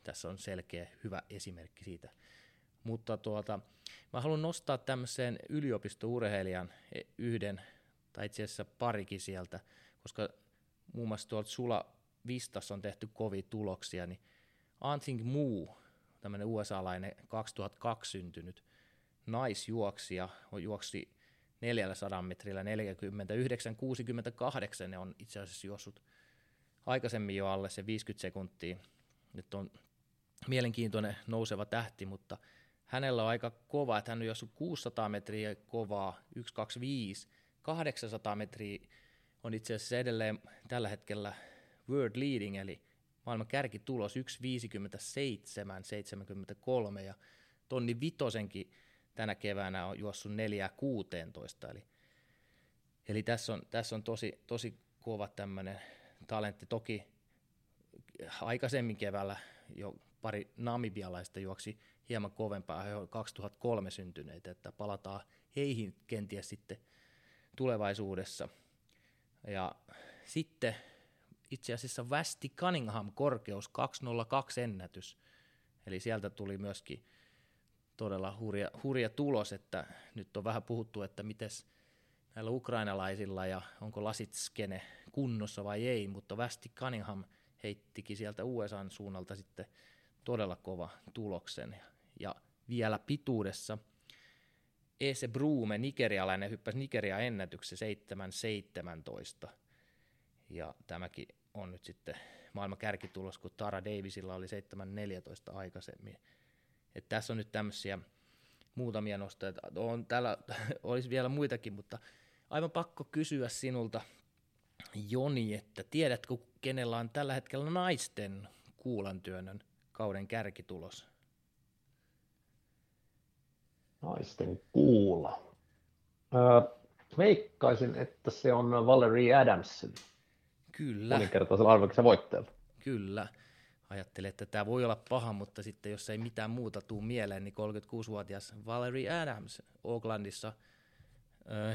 tässä on selkeä hyvä esimerkki siitä. Mutta tuota, mä haluan nostaa tämmöisen yliopistourheilijan e, yhden, tai itse asiassa parikin sieltä, koska muun muassa tuolta Sula Vistassa on tehty kovia tuloksia, niin Anting Mu, tämmöinen USA-lainen 2002 syntynyt naisjuoksija, juoksi 400 metrillä 49-68, ne on itse asiassa juossut aikaisemmin jo alle se 50 sekuntia. Nyt on mielenkiintoinen nouseva tähti, mutta hänellä on aika kova, että hän on juossut 600 metriä kovaa, 125, 800 metriä on itse asiassa edelleen tällä hetkellä world leading, eli maailman kärkitulos 1.57.73 ja tonni vitosenkin tänä keväänä on juossut 4.16, eli, eli tässä on, tässä on tosi, tosi kova tämmöinen talentti. Toki aikaisemmin keväällä jo pari namibialaista juoksi hieman kovempaa, he ovat 2003 syntyneitä, että palataan heihin kenties sitten tulevaisuudessa. Ja sitten itse asiassa Västi Cunningham korkeus 202 ennätys, eli sieltä tuli myöskin todella hurja, hurja tulos, että nyt on vähän puhuttu, että miten näillä ukrainalaisilla ja onko lasitskene kunnossa vai ei, mutta Västi Cunningham heittikin sieltä USAn suunnalta sitten todella kova tuloksen. Ja vielä pituudessa Ese Brume, nigerialainen, hyppäsi Nigeria ennätyksen 7.17. Ja tämäkin on nyt sitten maailman kärkitulos, kun Tara Davisilla oli 7.14 aikaisemmin. Et tässä on nyt tämmöisiä muutamia nostoja. On, täällä [laughs] olisi vielä muitakin, mutta aivan pakko kysyä sinulta, Joni, että tiedätkö kenellä on tällä hetkellä naisten kuulantyönnön kauden kärkitulos? Naisten kuula. Öö, veikkaisin, että se on Valerie Adamson. Kyllä. Moninkertaisella arvokisen voittajalla. Kyllä. Ajattelin, että tämä voi olla paha, mutta sitten jos ei mitään muuta tuu mieleen, niin 36-vuotias Valerie Adams Oaklandissa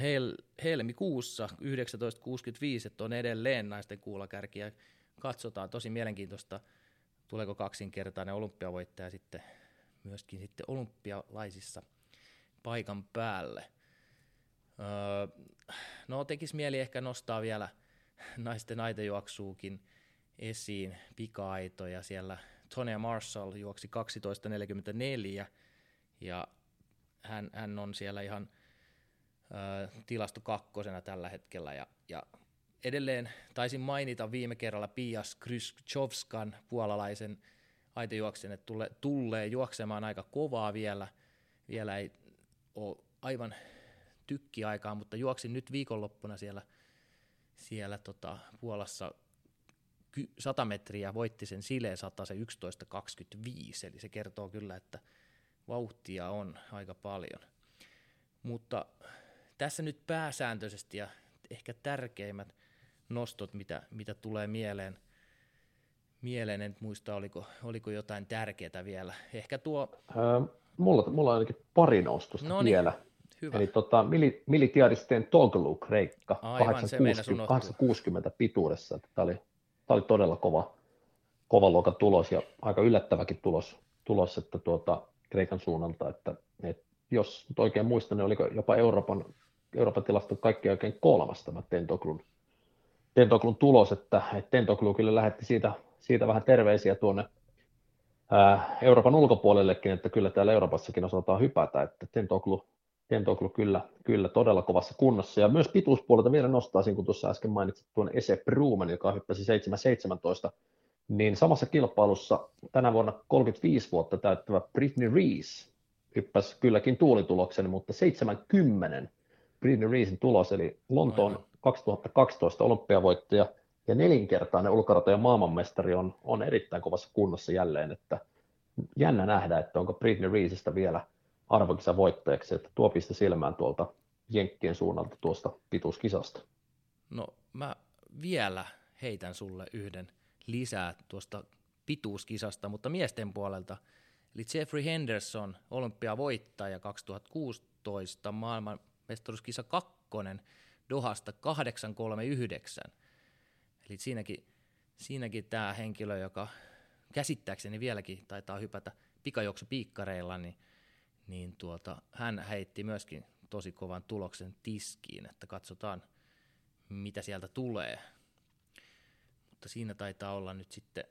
hel- helmikuussa 1965, että on edelleen naisten kuulakärkiä. Katsotaan, tosi mielenkiintoista, tuleeko kaksinkertainen olympiavoittaja sitten myöskin sitten olympialaisissa paikan päälle. Öö, no tekisi mieli ehkä nostaa vielä naisten aitejuoksuukin esiin pika-aitoja. Siellä Tonya Marshall juoksi 12.44 ja hän, hän on siellä ihan ö, tilasto kakkosena tällä hetkellä ja, ja edelleen taisin mainita viime kerralla Pias Kryschovskan puolalaisen aitejuoksen, että tulee, tulee juoksemaan aika kovaa vielä, vielä ei ole aivan tykkiaikaa, mutta juoksin nyt viikonloppuna siellä, siellä tota, Puolassa 100 metriä, voitti sen Sileen 100 se 11.25, eli se kertoo kyllä, että vauhtia on aika paljon. Mutta tässä nyt pääsääntöisesti ja ehkä tärkeimmät nostot, mitä, mitä tulee mieleen, mieleen, en muista oliko, oliko jotain tärkeää vielä. Ehkä tuo... Öö, mulla, mulla on ainakin pari nostosta Noniin, vielä. Hyvä. Eli tota, militiadisten Toglu Kreikka, Aivan, se meinasi 860, unohtua. 860 pituudessa. Tämä oli, tämä oli todella kova, kova luokan tulos ja aika yllättäväkin tulos, tulos että tuota, Kreikan suunnalta, että, että jos nyt oikein muistan, niin oliko jopa Euroopan, Euroopan tilasto kaikki oikein kolmas tämä Tentoglun, Tentoglun tulos, että, että Tentoglu kyllä lähetti siitä, siitä vähän terveisiä tuonne ää, Euroopan ulkopuolellekin, että kyllä täällä Euroopassakin osataan hypätä, että Tentoglu, Tentoglu kyllä, kyllä todella kovassa kunnossa. Ja myös pituuspuolelta vielä nostaisin, kun tuossa äsken mainitsit tuon Ese Bruman, joka hyppäsi 7.17, niin samassa kilpailussa tänä vuonna 35 vuotta täyttävä Britney Rees hyppäsi kylläkin tuulituloksen, mutta 70 Britney Reesin tulos, eli Lontoon Aivan. 2012 olympiavoittaja ja nelinkertainen ulkoratojen maailmanmestari on, on erittäin kovassa kunnossa jälleen, että jännä nähdä, että onko Britney Reesistä vielä arvokisa voittajaksi, että tuo piste silmään tuolta Jenkkien suunnalta tuosta pituuskisasta. No mä vielä heitän sulle yhden lisää tuosta pituuskisasta, mutta miesten puolelta. Eli Jeffrey Henderson, olympiavoittaja 2016, maailmanmestaruuskisa kakkonen Dohasta 839. Eli siinäkin, siinäkin tämä henkilö, joka käsittääkseni vieläkin taitaa hypätä pikajuoksupiikkareilla, niin, niin tuota, hän heitti myöskin tosi kovan tuloksen tiskiin, että katsotaan mitä sieltä tulee. Mutta siinä taitaa olla nyt sitten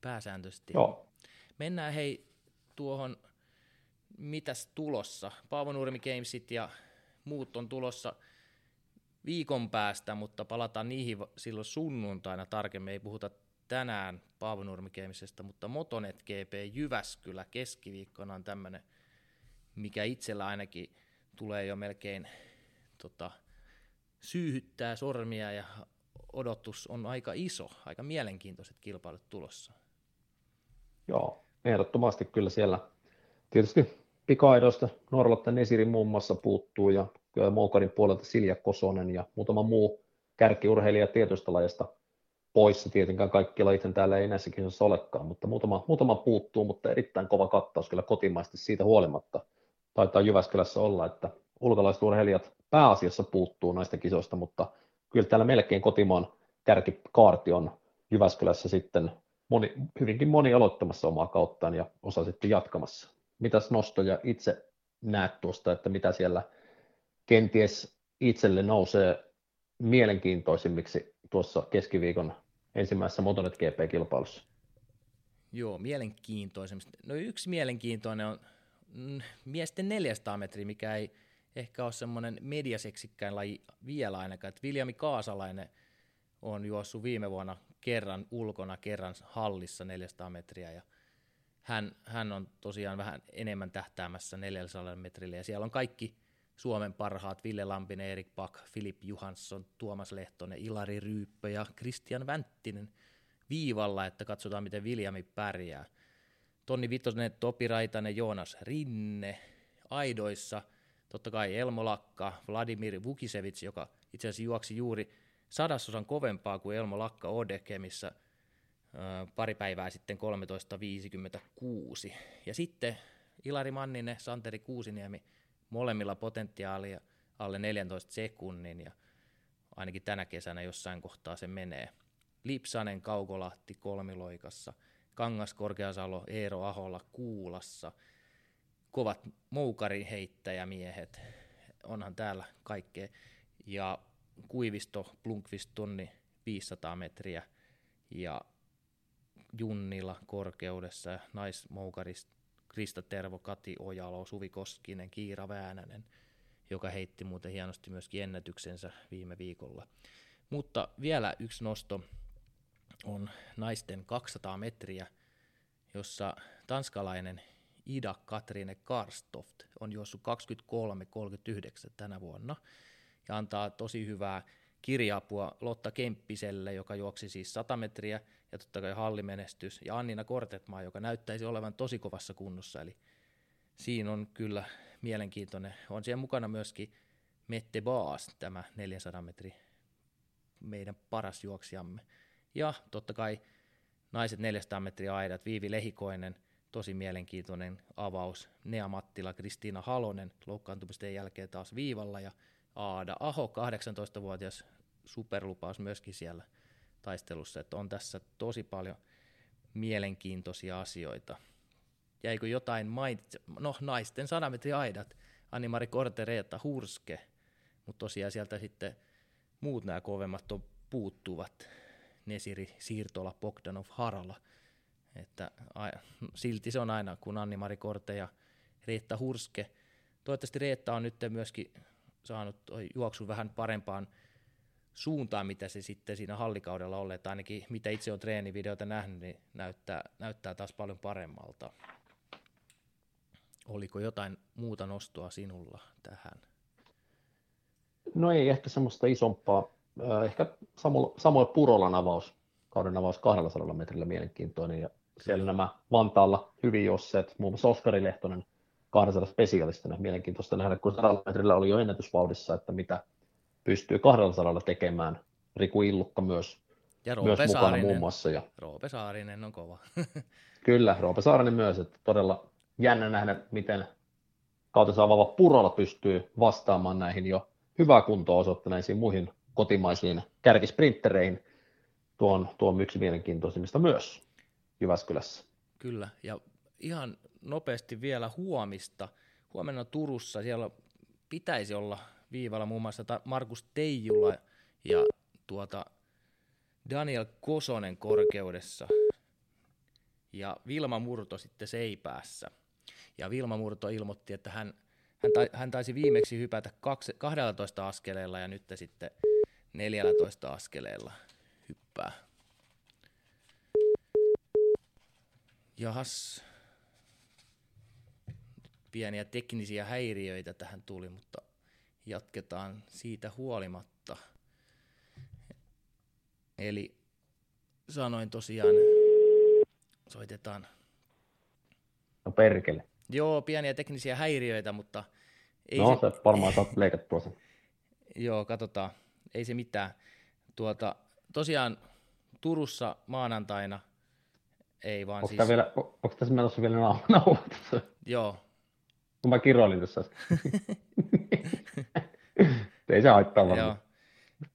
pääsääntöisesti. Joo, Mennään hei tuohon, mitäs tulossa. Paavo Nurmi Gamesit ja muut on tulossa viikon päästä, mutta palataan niihin silloin sunnuntaina tarkemmin. Ei puhuta tänään Paavo Nurmi Gamesista, mutta Motonet GP Jyväskylä keskiviikkona on tämmöinen, mikä itsellä ainakin tulee jo melkein tota, syyhyttää sormia ja odotus on aika iso, aika mielenkiintoiset kilpailut tulossa. Joo, ehdottomasti kyllä siellä tietysti pikaidoista Norlotten Nesiri muun muassa puuttuu ja Moukarin puolelta Silja Kosonen ja muutama muu kärkiurheilija tietystä lajista poissa. Tietenkään kaikki lajit täällä ei näissä kisoissa olekaan, mutta muutama, muutama puuttuu, mutta erittäin kova kattaus kyllä kotimaisesti siitä huolimatta. Taitaa Jyväskylässä olla, että ulkolaiset urheilijat pääasiassa puuttuu näistä kisoista, mutta kyllä täällä melkein kotimaan kärkikaarti on Jyväskylässä sitten moni, hyvinkin moni aloittamassa omaa kauttaan ja osa sitten jatkamassa. Mitäs nostoja itse näet tuosta, että mitä siellä kenties itselle nousee mielenkiintoisimmiksi tuossa keskiviikon ensimmäisessä Motonet GP-kilpailussa? Joo, mielenkiintoisemmista. No yksi mielenkiintoinen on mm, miesten 400 metriä, mikä ei ehkä ole semmoinen mediaseksikkäin laji vielä ainakaan. Et Viljami Kaasalainen on juossut viime vuonna kerran ulkona, kerran hallissa 400 metriä ja hän, hän on tosiaan vähän enemmän tähtäämässä 400 metrille ja siellä on kaikki Suomen parhaat Ville Lampinen, Erik Pak, Filip Johansson, Tuomas Lehtonen, Ilari Ryyppö ja Kristian Vänttinen viivalla, että katsotaan miten Viljami pärjää. Tonni Vitonen, Topi Raitanen, Joonas Rinne, aidoissa, totta kai Elmo Lakka, Vladimir Vukisevits, joka itse asiassa juoksi juuri sadasosan kovempaa kuin Elmo Lakka Odeke, missä pari päivää sitten 13.56. Ja sitten Ilari Manninen, Santeri Kuusiniemi, molemmilla potentiaalia alle 14 sekunnin ja ainakin tänä kesänä jossain kohtaa se menee. Lipsanen Kaukolahti kolmiloikassa, Kangas Korkeasalo, Eero Aholla Kuulassa, kovat moukariheittäjämiehet, onhan täällä kaikkea. Ja Kuivisto, Blunkvist tonni 500 metriä ja Junnila korkeudessa ja Krista Tervo, Kati Ojalo, Suvi Koskinen, Kiira Väänänen, joka heitti muuten hienosti myöskin ennätyksensä viime viikolla. Mutta vielä yksi nosto on naisten 200 metriä, jossa tanskalainen Ida Katrine Karstoft on juossut 23-39 tänä vuonna ja antaa tosi hyvää kirjaapua Lotta Kemppiselle, joka juoksi siis 100 metriä ja totta kai hallimenestys ja Annina Kortetmaa, joka näyttäisi olevan tosi kovassa kunnossa, eli siinä on kyllä mielenkiintoinen. On siellä mukana myöskin Mette Baas, tämä 400 metri meidän paras juoksijamme. Ja totta kai naiset 400 metriä aidat, Viivi Lehikoinen, tosi mielenkiintoinen avaus, Nea Mattila, Kristiina Halonen loukkaantumisten jälkeen taas viivalla ja Aada Aho, 18-vuotias superlupaus myöskin siellä taistelussa, että on tässä tosi paljon mielenkiintoisia asioita. Jäikö jotain mainitse? No, naisten 100 metri aidat, Animari Korte, Reetta Hurske, mutta tosiaan sieltä sitten muut nämä kovemmat on, puuttuvat. Nesiri, Siirtola, Bogdanov, Harala. Että silti se on aina, kun Anni-Mari Korte ja Reetta Hurske. Toivottavasti Reetta on nyt myöskin saanut juoksun vähän parempaan suuntaan, mitä se sitten siinä hallikaudella oli, että ainakin mitä itse on treenivideoita nähnyt, niin näyttää, näyttää taas paljon paremmalta. Oliko jotain muuta nostoa sinulla tähän? No ei ehkä semmoista isompaa. Ehkä Samuel Purolan avaus, kauden avaus 200 metrillä mielenkiintoinen. Ja siellä nämä Vantaalla hyvin josseet, muun muassa Oskari Lehtonen 200 spesialistina. Mielenkiintoista nähdä, kun 100 metrillä oli jo ennätysvauhdissa, että mitä, pystyy 200 tekemään. Riku Illukka myös, ja Roope myös mukana Saarinen. muun muassa. Ja... Roope Saarinen on kova. [laughs] Kyllä, Roope Saarinen myös. Että todella jännä nähdä, miten kautensa avaava Purola pystyy vastaamaan näihin jo hyvää kuntoa osoittaneisiin muihin kotimaisiin kärkisprintereihin. Tuo on, tuo on yksi mielenkiintoisimmista myös Jyväskylässä. Kyllä, ja ihan nopeasti vielä huomista. Huomenna Turussa siellä pitäisi olla viivalla muun muassa Markus Teijula ja tuota Daniel Kosonen korkeudessa ja Vilma Murto sitten seipäässä. Ja Vilma Murto ilmoitti, että hän, hän, ta, hän taisi viimeksi hypätä 12 askeleella ja nyt sitten 14 askeleella hyppää. Jahas. Pieniä teknisiä häiriöitä tähän tuli, mutta jatketaan siitä huolimatta. Eli sanoin tosiaan, soitetaan. No perkele. Joo, pieniä teknisiä häiriöitä, mutta... Ei no, se, se varmaan saat leikattua sen. Joo, katsotaan. Ei se mitään. Tuota, tosiaan Turussa maanantaina ei vaan onko siis... Vielä, onko tässä menossa vielä [laughs] nauhoitus? Joo. Kun mä kiroilin tässä. [laughs] [laughs] Ei se haittaa varmaan.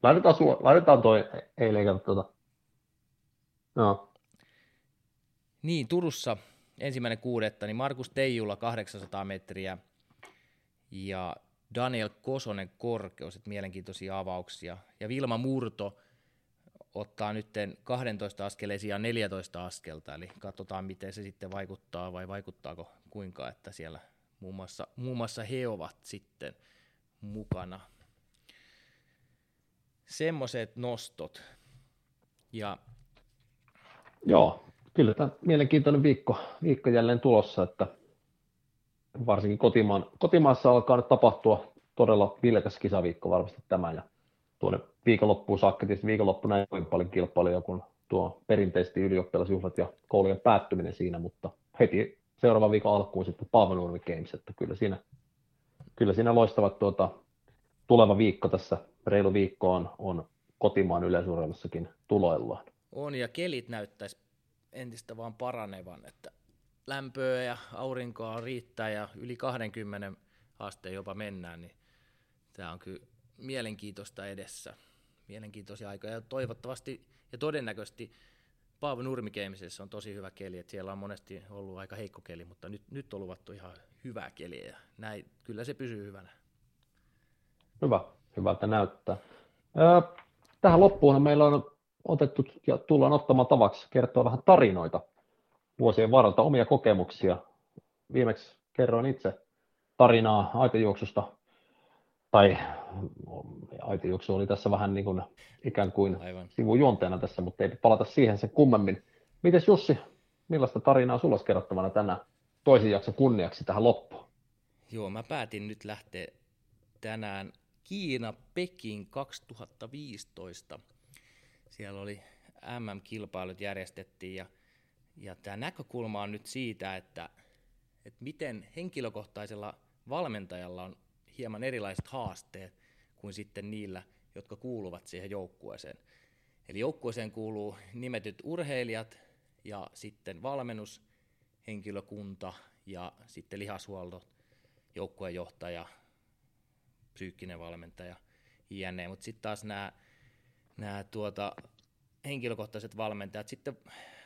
Laitetaan, su- laitetaan toi, ei leikata tuota. No. Niin, Turussa ensimmäinen kuudetta, niin Markus Teijula 800 metriä ja Daniel Kosonen korkeus, että mielenkiintoisia avauksia. Ja Vilma Murto ottaa nyt 12 askeleen sijaan 14 askelta, eli katsotaan miten se sitten vaikuttaa vai vaikuttaako kuinka, että siellä muun muassa, muun muassa he ovat sitten mukana semmoiset nostot. Ja... Joo, kyllä tämä mielenkiintoinen viikko, viikko jälleen tulossa, että varsinkin kotimaan, kotimaassa alkaa nyt tapahtua todella vilkas kisaviikko varmasti tämä ja tuonne viikonloppuun saakka, tietysti viikonloppuna ei ole paljon kilpailuja kuin tuo perinteisesti ylioppilasjuhlat ja koulujen päättyminen siinä, mutta heti seuraavan viikon alkuun sitten Paavenurmi Games, että kyllä siinä, kyllä siinä loistavat tuota, tuleva viikko tässä, reilu viikko on, on kotimaan yleisurheilussakin tuloillaan. On ja kelit näyttäisi entistä vaan paranevan, että lämpöä ja aurinkoa riittää ja yli 20 asteen jopa mennään, niin tämä on kyllä mielenkiintoista edessä. Mielenkiintoisia aikoja ja toivottavasti ja todennäköisesti Paavo Nurmikeimisessä on tosi hyvä keli, että siellä on monesti ollut aika heikko keli, mutta nyt, nyt on luvattu ihan hyvää keliä ja näin, kyllä se pysyy hyvänä. Hyvä, hyvältä näyttää. Tähän loppuun meillä on otettu ja tullaan ottamaan tavaksi kertoa vähän tarinoita vuosien varrelta, omia kokemuksia. Viimeksi kerroin itse tarinaa aitojuoksusta, tai aitojuoksu oli tässä vähän niin kuin ikään kuin Aivan. sivujuonteena tässä, mutta ei palata siihen sen kummemmin. Mites Jussi, millaista tarinaa sulla olisi kerrottavana tänään toisen jakson kunniaksi tähän loppuun? Joo, mä päätin nyt lähteä tänään Kiina Peking 2015. Siellä oli MM-kilpailut järjestettiin ja, ja tämä näkökulma on nyt siitä, että, että miten henkilökohtaisella valmentajalla on hieman erilaiset haasteet kuin sitten niillä, jotka kuuluvat siihen joukkueeseen. Eli joukkueeseen kuuluu nimetyt urheilijat ja sitten valmennushenkilökunta ja sitten lihashuolto, joukkuejohtaja, psyykkinen valmentaja, jne. Mutta sitten taas nämä, nämä tuota, henkilökohtaiset valmentajat sitten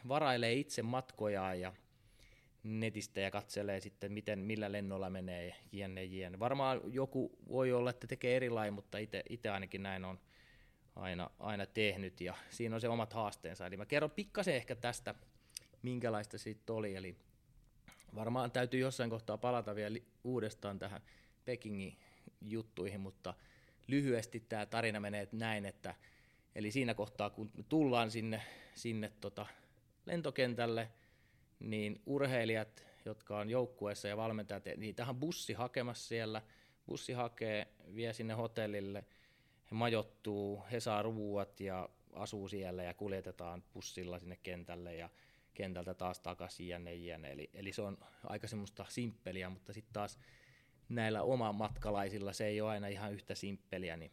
varailee itse matkojaan ja netistä ja katselee sitten, miten, millä lennolla menee, jne, jne. Varmaan joku voi olla, että tekee erilainen, mutta itse ainakin näin on aina, aina tehnyt ja siinä on se omat haasteensa. Eli mä kerron pikkasen ehkä tästä, minkälaista siitä oli. Eli varmaan täytyy jossain kohtaa palata vielä uudestaan tähän Pekingin juttuihin, mutta lyhyesti tämä tarina menee näin, että eli siinä kohtaa kun tullaan sinne, sinne tota lentokentälle, niin urheilijat, jotka on joukkueessa ja valmentajat, niin tähän bussi hakemassa siellä, bussi hakee, vie sinne hotellille, he majottuu, he saa ruuat ja asuu siellä ja kuljetetaan bussilla sinne kentälle ja kentältä taas takaisin jne, jne. Eli, eli se on aika semmoista simppeliä, mutta sitten taas näillä matkalaisilla se ei ole aina ihan yhtä simppeliä. Niin.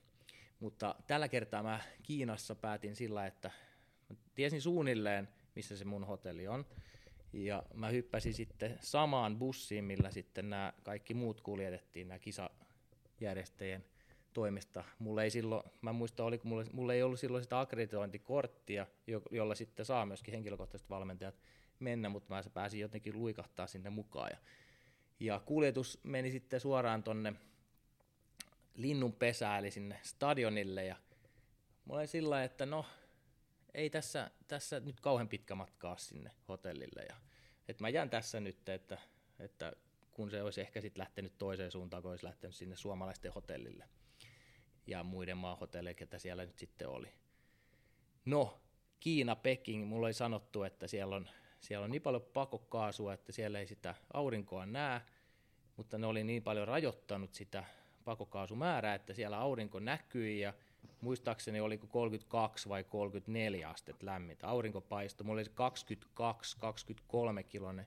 Mutta tällä kertaa mä Kiinassa päätin sillä, että tiesin suunnilleen, missä se mun hotelli on. Ja mä hyppäsin sitten samaan bussiin, millä sitten nämä kaikki muut kuljetettiin, nämä kisajärjestäjien toimesta. Mulla ei silloin, mä muistan, oliko mulla, mulla ei ollut silloin sitä akkreditointikorttia, jo, jolla sitten saa myöskin henkilökohtaiset valmentajat mennä, mutta mä pääsin jotenkin luikahtaa sinne mukaan. Ja, ja kuljetus meni sitten suoraan tonne linnun pesään, eli sinne stadionille, ja mulla oli sillä että no, ei tässä, tässä nyt kauhean pitkä matkaa sinne hotellille. Ja, että mä jään tässä nyt, että, että kun se olisi ehkä sitten lähtenyt toiseen suuntaan, kun olisi lähtenyt sinne suomalaisten hotellille ja muiden maahotelleille, ketä siellä nyt sitten oli. No, Kiina, Peking, mulla oli sanottu, että siellä on, siellä on niin paljon pakokaasua, että siellä ei sitä aurinkoa näe, mutta ne oli niin paljon rajoittanut sitä pakokaasumäärää, että siellä aurinko näkyi ja muistaakseni oli 32 vai 34 astetta lämmintä. Aurinko paistoi. Mulla oli 22-23 kilonen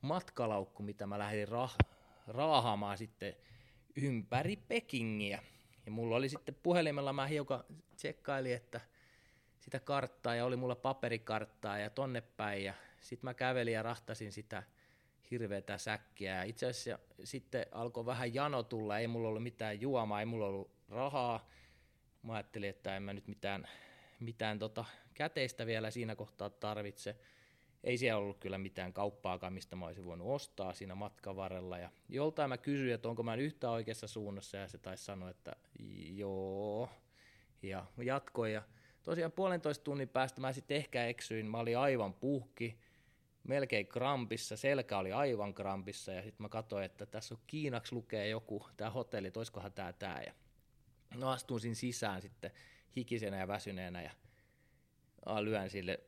matkalaukku, mitä mä lähdin rah- raahaamaan sitten ympäri Pekingiä. Ja mulla oli sitten puhelimella, mä hiukan tsekkailin, että sitä karttaa ja oli mulla paperikarttaa ja tonne päin ja sitten mä kävelin ja rahtasin sitä hirveätä säkkiä ja itse asiassa sitten alkoi vähän jano tulla, ei mulla ollut mitään juomaa, ei mulla ollut rahaa, mä ajattelin, että en mä nyt mitään, mitään tota käteistä vielä siinä kohtaa tarvitse. Ei siellä ollut kyllä mitään kauppaakaan, mistä mä olisin voinut ostaa siinä matkan varrella. Ja joltain mä kysyin, että onko mä yhtä oikeassa suunnassa, ja se taisi sanoa, että joo. Ja jatkoin, ja tosiaan puolentoista tunnin päästä mä sitten ehkä eksyin, mä olin aivan puhki, melkein krampissa, selkä oli aivan krampissa, ja sitten mä katsoin, että tässä on Kiinaksi lukee joku, tämä hotelli, että olisikohan tämä tämä, no astuin siinä sisään sitten hikisenä ja väsyneenä ja lyön sille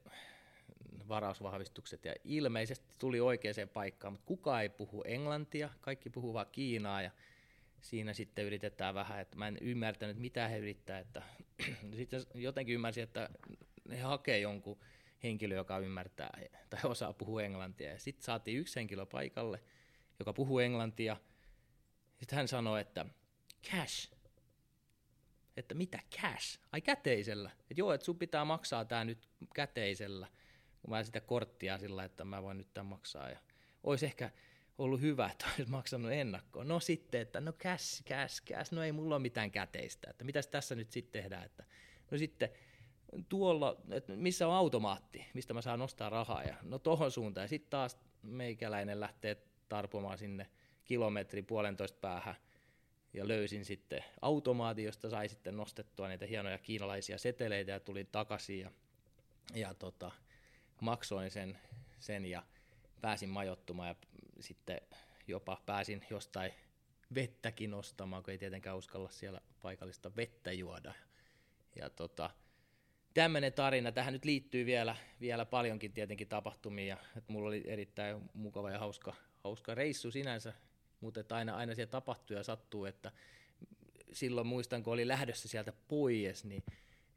varausvahvistukset ja ilmeisesti tuli oikeaan paikkaan, mutta kukaan ei puhu englantia, kaikki puhuu vaan Kiinaa ja siinä sitten yritetään vähän, että mä en ymmärtänyt, mitä he yrittää, että [clears throat] sitten jotenkin ymmärsin, että he hakee jonkun henkilö, joka ymmärtää tai osaa puhua englantia. Ja sitten saatiin yksi henkilö paikalle, joka puhuu englantia. Sitten hän sanoi, että cash. Että mitä cash? Ai käteisellä. Että joo, että sun pitää maksaa tämä nyt käteisellä. Kun mä sitä korttia sillä, että mä voin nyt tämän maksaa. Ja olisi ehkä ollut hyvä, että [laughs] olisi maksanut ennakkoon. No sitten, että no cash, cash, cash. No ei mulla ole mitään käteistä. Että mitäs tässä nyt sitten tehdään? Että, no sitten tuolla, että missä on automaatti, mistä mä saan nostaa rahaa, ja no tohon suuntaan, ja sitten taas meikäläinen lähtee tarpomaan sinne kilometri puolentoista päähän, ja löysin sitten automaatin, josta sai sitten nostettua niitä hienoja kiinalaisia seteleitä, ja tulin takaisin, ja, ja tota, maksoin sen, sen, ja pääsin majoittumaan, ja sitten jopa pääsin jostain vettäkin ostamaan, kun ei tietenkään uskalla siellä paikallista vettä juoda. Ja tota, tämmöinen tarina. Tähän nyt liittyy vielä, vielä paljonkin tietenkin tapahtumia. että mulla oli erittäin mukava ja hauska, hauska reissu sinänsä, mutta aina, aina siellä tapahtuu ja sattuu, että silloin muistan, kun oli lähdössä sieltä pois, niin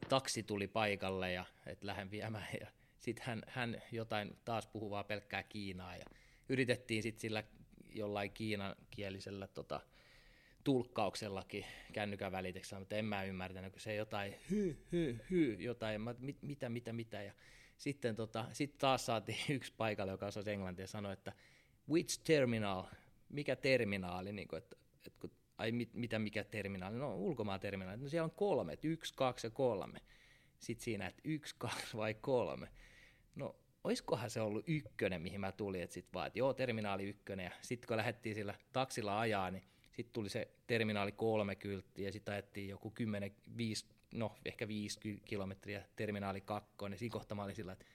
taksi tuli paikalle ja että lähden viemään ja sitten hän, hän jotain taas puhuvaa pelkkää Kiinaa ja yritettiin sitten sillä jollain kiinankielisellä tota, tulkkauksellakin kännykän väliteksi, mutta en mä ymmärtänyt, kun se jotain hy, hy, hy, jotain, mä, mit, mitä, mitä, mitä, ja sitten tota, sit taas saatiin [laughs] yksi paikalle, joka osasi englantia ja sanoi, että which terminal, mikä terminaali, niin kuin, että, että kun, ai mit, mitä mikä terminaali, no ulkomaan terminaali, no siellä on kolme, että yksi, kaksi ja kolme. Sitten siinä, että yksi, kaksi vai kolme. No oiskohan se ollut ykkönen, mihin mä tulin, että sitten vaan, että joo, terminaali ykkönen, ja sitten kun lähdettiin sillä taksilla ajaa, niin sitten tuli se terminaali kolme kyltti ja sitten ajettiin joku 10, 5, no ehkä 5 kilometriä terminaali kakkonen. Ja siinä kohtaa mä olin sillä, että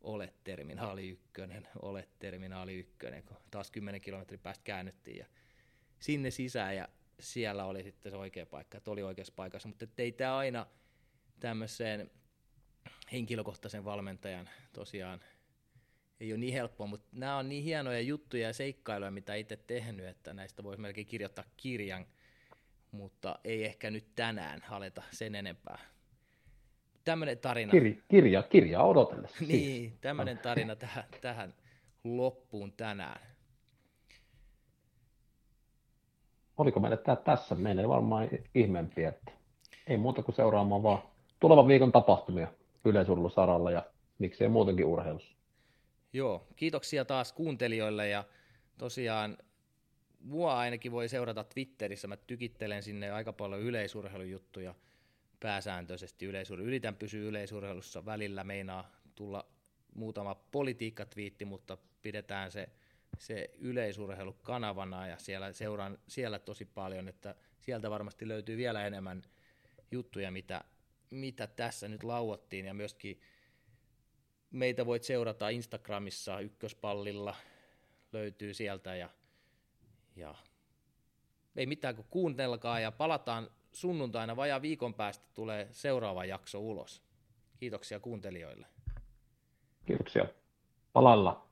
ole terminaali ykkönen, ole terminaali ykkönen, kun taas 10 kilometrin päästä käännyttiin ja sinne sisään ja siellä oli sitten se oikea paikka, että oli oikeassa paikassa, mutta ei tämä aina tämmöiseen henkilökohtaisen valmentajan tosiaan ei ole niin helppoa, mutta nämä on niin hienoja juttuja ja seikkailuja, mitä itse tehnyt, että näistä voisi melkein kirjoittaa kirjan, mutta ei ehkä nyt tänään aleta sen enempää. Tämmöinen tarina. Kir- kirja, kirja odotellessa. Niin, tämmöinen tarina tähän, tähän loppuun tänään. Oliko meille tämä tässä? Meillä varmaan ihmeempiä, että ei muuta kuin seuraamaan vaan tulevan viikon tapahtumia yleisurheilusaralla ja miksei muutenkin urheilussa. Joo, kiitoksia taas kuuntelijoille ja tosiaan mua ainakin voi seurata Twitterissä, mä tykittelen sinne aika paljon yleisurheilujuttuja pääsääntöisesti yleisurheilu. Yritän pysyä yleisurheilussa, välillä meinaa tulla muutama politiikkatviitti, mutta pidetään se, se yleisurheilu kanavana ja siellä seuraan siellä tosi paljon, että sieltä varmasti löytyy vielä enemmän juttuja, mitä, mitä tässä nyt lauottiin ja myöskin meitä voit seurata Instagramissa ykköspallilla, löytyy sieltä ja, ja ei mitään kuin kuunnelkaa ja palataan sunnuntaina vajaa viikon päästä tulee seuraava jakso ulos. Kiitoksia kuuntelijoille. Kiitoksia. Palalla.